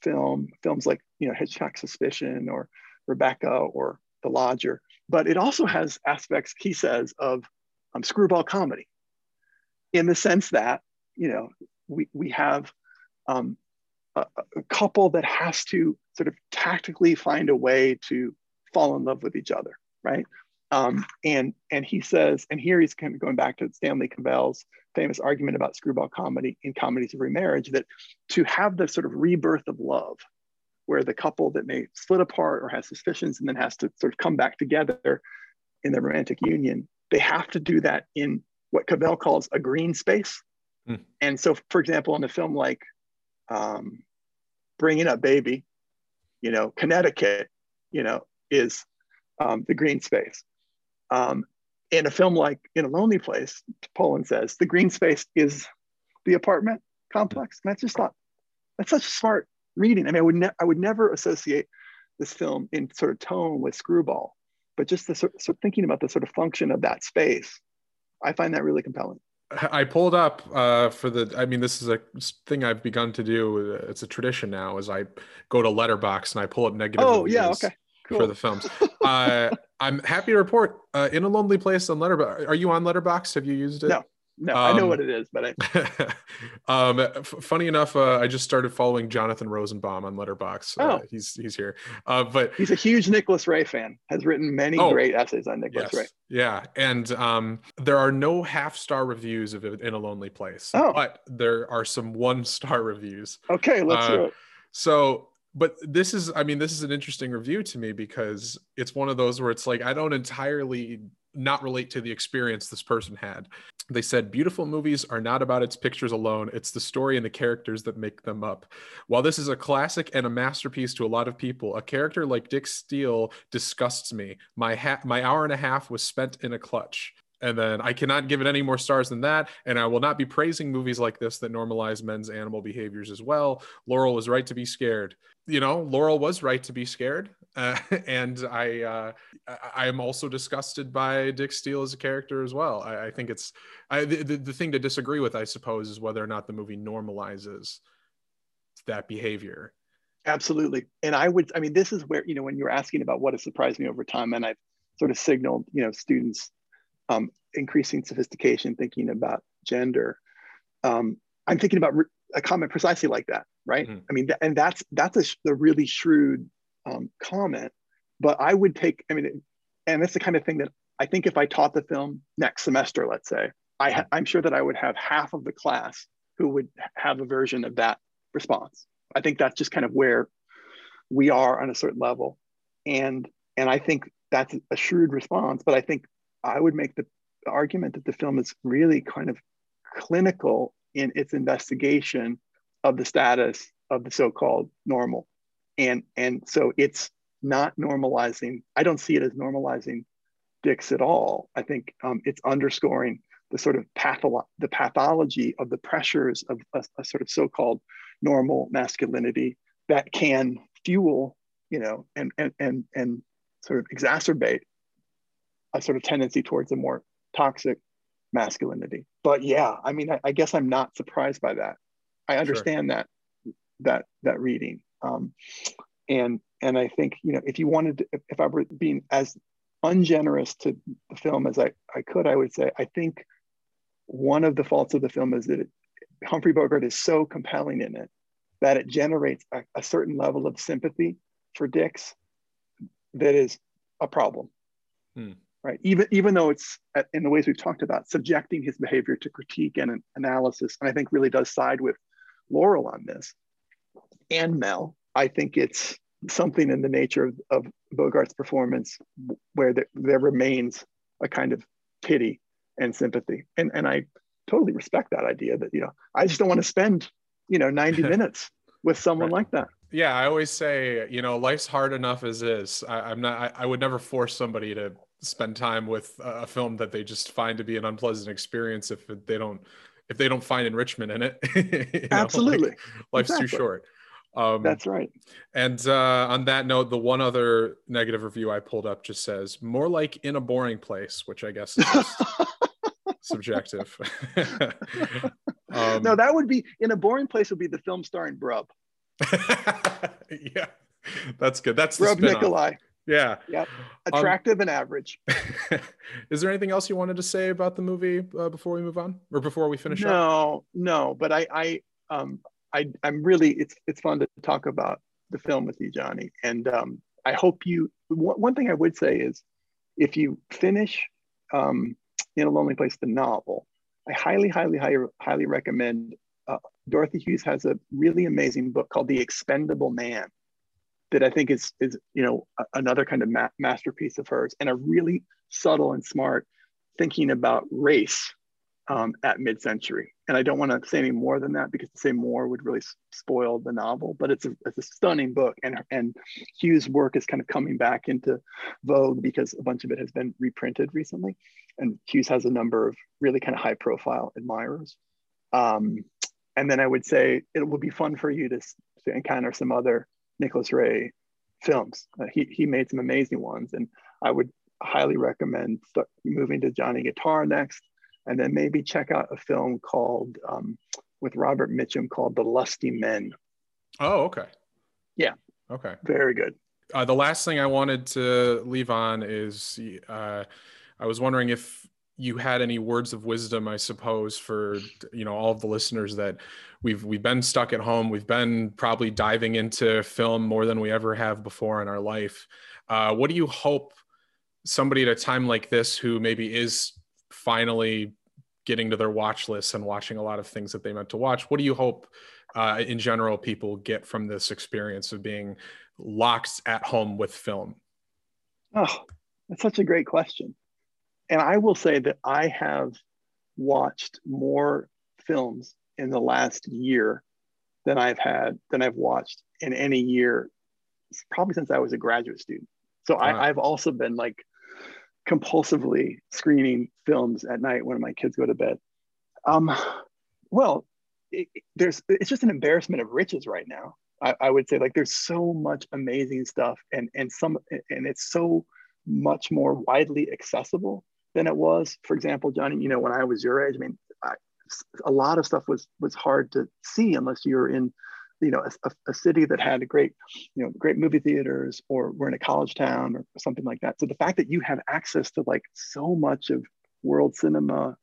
film, films like you know Hitchcock Suspicion or Rebecca or The Lodger, but it also has aspects, he says, of um, screwball comedy, in the sense that you know we we have um, a, a couple that has to sort of tactically find a way to fall in love with each other, right? Um, and and he says, and here he's kind of going back to Stanley Cavell's famous argument about screwball comedy in comedies of remarriage that to have the sort of rebirth of love, where the couple that may split apart or has suspicions and then has to sort of come back together in their romantic union, they have to do that in what Cavell calls a green space. Mm. And so, for example, in a film like um, Bringing Up Baby, you know, Connecticut, you know, is um, the green space. Um, in a film like In a Lonely Place, Polan says the green space is the apartment complex. And I just thought that's such smart reading. I mean, I would, ne- I would never associate this film in sort of tone with Screwball, but just the sort, of thinking about the sort of function of that space, I find that really compelling. I pulled up uh, for the. I mean, this is a thing I've begun to do. It's a tradition now. Is I go to Letterboxd and I pull up negative. Oh yeah, okay cool. for the films. uh, I'm happy to report uh, in a lonely place on Letterboxd. Are you on Letterboxd? Have you used it? No. No, um, I know um, what it is, but I. um, f- funny enough, uh, I just started following Jonathan Rosenbaum on Letterboxd. Uh, oh, he's he's here. Uh, but he's a huge Nicholas Ray fan. Has written many oh, great essays on Nicholas yes, Ray. Yeah, and um, there are no half star reviews of it in a lonely place. Oh. but there are some one star reviews. Okay, let's uh, it. So but this is i mean this is an interesting review to me because it's one of those where it's like i don't entirely not relate to the experience this person had. They said beautiful movies are not about its pictures alone. It's the story and the characters that make them up. While this is a classic and a masterpiece to a lot of people a character like dix steele disgusts me. My ha- my hour and a half was spent in a clutch and then I cannot give it any more stars than that. And I will not be praising movies like this that normalize men's animal behaviors as well. Laurel was right to be scared. You know, Laurel was right to be scared. Uh, and I, uh, I am also disgusted by Dix Steele as a character as well. I, I think it's I, the, the, the thing to disagree with, I suppose, is whether or not the movie normalizes that behavior. Absolutely. And I would, I mean, this is where, you know, when you're asking about what has surprised me over time, and I've sort of signaled, you know, students um, increasing sophistication, thinking about gender. Um, I'm thinking about re- a comment precisely like that, right? Mm-hmm. I mean, th- and that's that's a, a really shrewd um, comment. But I would take, I mean, and that's the kind of thing that I think if I taught the film next semester, let's say, I ha- I'm sure that I would have half of the class who would have a version of that response. I think that's just kind of where we are on a certain level. And and I think that's a shrewd response, but I think I would make the argument that the film is really kind of clinical in its investigation of the status of the so-called normal. And and so it's not normalizing, I don't see it as normalizing Dix at all. I think um, it's underscoring the sort of patholo- the pathology of the pressures of a, a sort of so-called normal masculinity that can fuel, you know, and and and and sort of exacerbate a sort of tendency towards a more toxic masculinity. But yeah, I mean, I, I guess I'm not surprised by that. I understand sure. that that that reading, um, and and I think you know if you wanted, to, if, if I were being as ungenerous to the film as I, I could, I would say I think one of the faults of the film is that it, Humphrey Bogart is so compelling in it that it generates a, a certain level of sympathy for Dix that is a problem. Hmm. Right. Even even though it's uh, in the ways we've talked about, subjecting his behavior to critique and analysis, and I think really does side with Laurel on this and Mel. I think it's something in the nature of, of Bogart's performance where there, there remains a kind of pity and sympathy. And, and I totally respect that idea that, you know, I just don't want to spend, you know, 90 minutes with someone right. like that. Yeah. I always say, you know, life's hard enough as is. I, am not, I, I would never force somebody to spend time with a film that they just find to be an unpleasant experience if they don't, if they don't find enrichment in it. know, Absolutely. Like, life's exactly. too short. Um, That's right. And uh, on that note, the one other negative review I pulled up just says more like in a boring place, which I guess is subjective. um, no, that would be in a boring place would be the film starring Brub. yeah, that's good. That's Brub Nikolai. Yeah. Yep. Um, Attractive um, and average. is there anything else you wanted to say about the movie uh, before we move on, or before we finish no, up? No, no. But I, I, um, I, I'm really it's it's fun to talk about the film with you, Johnny. And um, I hope you. One, one thing I would say is, if you finish um, in a lonely place, the novel, I highly, highly, highly, highly recommend. Uh, Dorothy Hughes has a really amazing book called The Expendable Man, that I think is is you know another kind of ma- masterpiece of hers, and a really subtle and smart thinking about race um, at mid-century. And I don't want to say any more than that because to say more would really spoil the novel. But it's a, it's a stunning book, and and Hughes' work is kind of coming back into vogue because a bunch of it has been reprinted recently, and Hughes has a number of really kind of high-profile admirers. Um, and then I would say it would be fun for you to, to encounter some other Nicholas Ray films. Uh, he he made some amazing ones, and I would highly recommend moving to Johnny Guitar next and then maybe check out a film called um, with Robert Mitchum called The Lusty Men. Oh, okay. Yeah. Okay. Very good. Uh, the last thing I wanted to leave on is uh, I was wondering if you had any words of wisdom, I suppose, for you know all of the listeners that we've we've been stuck at home. We've been probably diving into film more than we ever have before in our life. Uh, what do you hope somebody at a time like this who maybe is finally getting to their watch list and watching a lot of things that they meant to watch. What do you hope, uh, in general, people get from this experience of being locked at home with film? Oh, that's such a great question. And I will say that I have watched more films in the last year than I've had than I've watched in any year, probably since I was a graduate student. So wow. I, I've also been like compulsively screening films at night when my kids go to bed. Um, well, it, there's it's just an embarrassment of riches right now. I, I, would say like there's so much amazing stuff, and and some and it's so much more widely accessible than it was. For example, Johnny, you know, when I was your age, I mean, I, a lot of stuff was was hard to see unless you were in you know a, a, city that had a great you know great movie theaters or we're in a college town or something like that so the fact that you have access to like so much of world cinema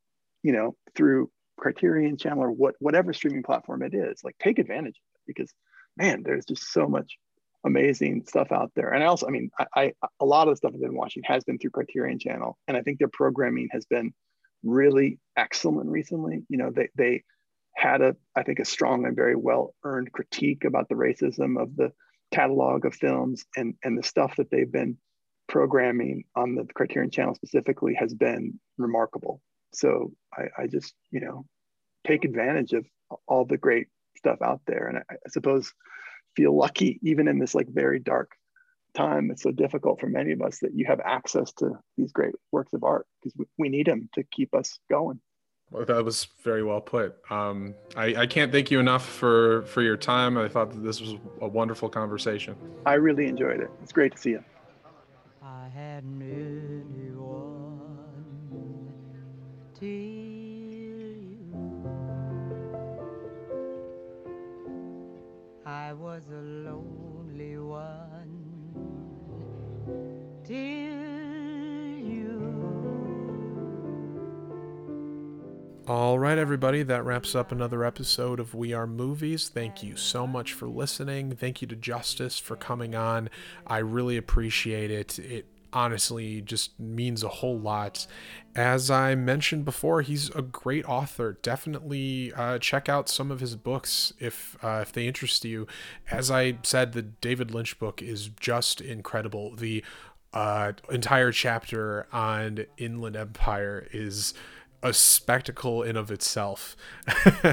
you know through criterion channel or what whatever streaming platform it is like take advantage of it because man there's just so much amazing stuff out there. And i also i mean I, I a lot of the stuff i've been watching has been through criterion channel. And i think their programming has been really excellent recently. You know they they had a, I think, a strong and very well earned critique about the racism of the catalog of films. And and the stuff that they've been programming on the Criterion Channel specifically has been remarkable. So I, I just you know take advantage of all the great stuff out there, and I, I suppose feel lucky even in this like very dark time it's so difficult for many of us that you have access to these great works of art because we, we need them to keep us going well, that was very well put. Um, I, I can't thank you enough for for your time. I thought that this was a wonderful conversation. I really enjoyed it. It's great to see you. I hadn't anyone I was a lonely one till you. All right, everybody, that wraps up another episode of We Are Movies. Thank you so much for listening. Thank you to Justice for coming on. I really appreciate it. It honestly just means a whole lot. As I mentioned before, he's a great author. Definitely uh, check out some of his books if uh, if they interest you. As I said, the David Lynch book is just incredible. The uh, entire chapter on Inland Empire is a spectacle in of itself.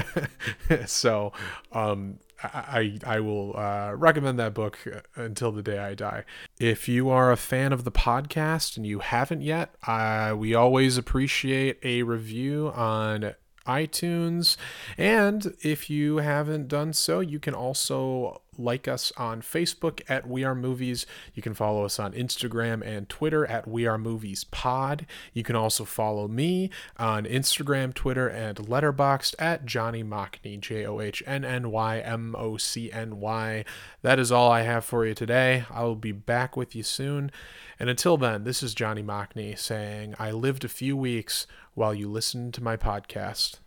so, um, I I will uh, recommend that book until the day I die. If you are a fan of the podcast and you haven't yet, uh, we always appreciate a review on iTunes. And if you haven't done so, you can also like us on Facebook at We Are Movies. You can follow us on Instagram and Twitter at We Are Movies Pod. You can also follow me on Instagram, Twitter, and Letterboxd at Johnny Mockney, J O H N N Y M O C N Y. That is all I have for you today. I will be back with you soon. And until then, this is Johnny Mockney saying, I lived a few weeks while you listened to my podcast.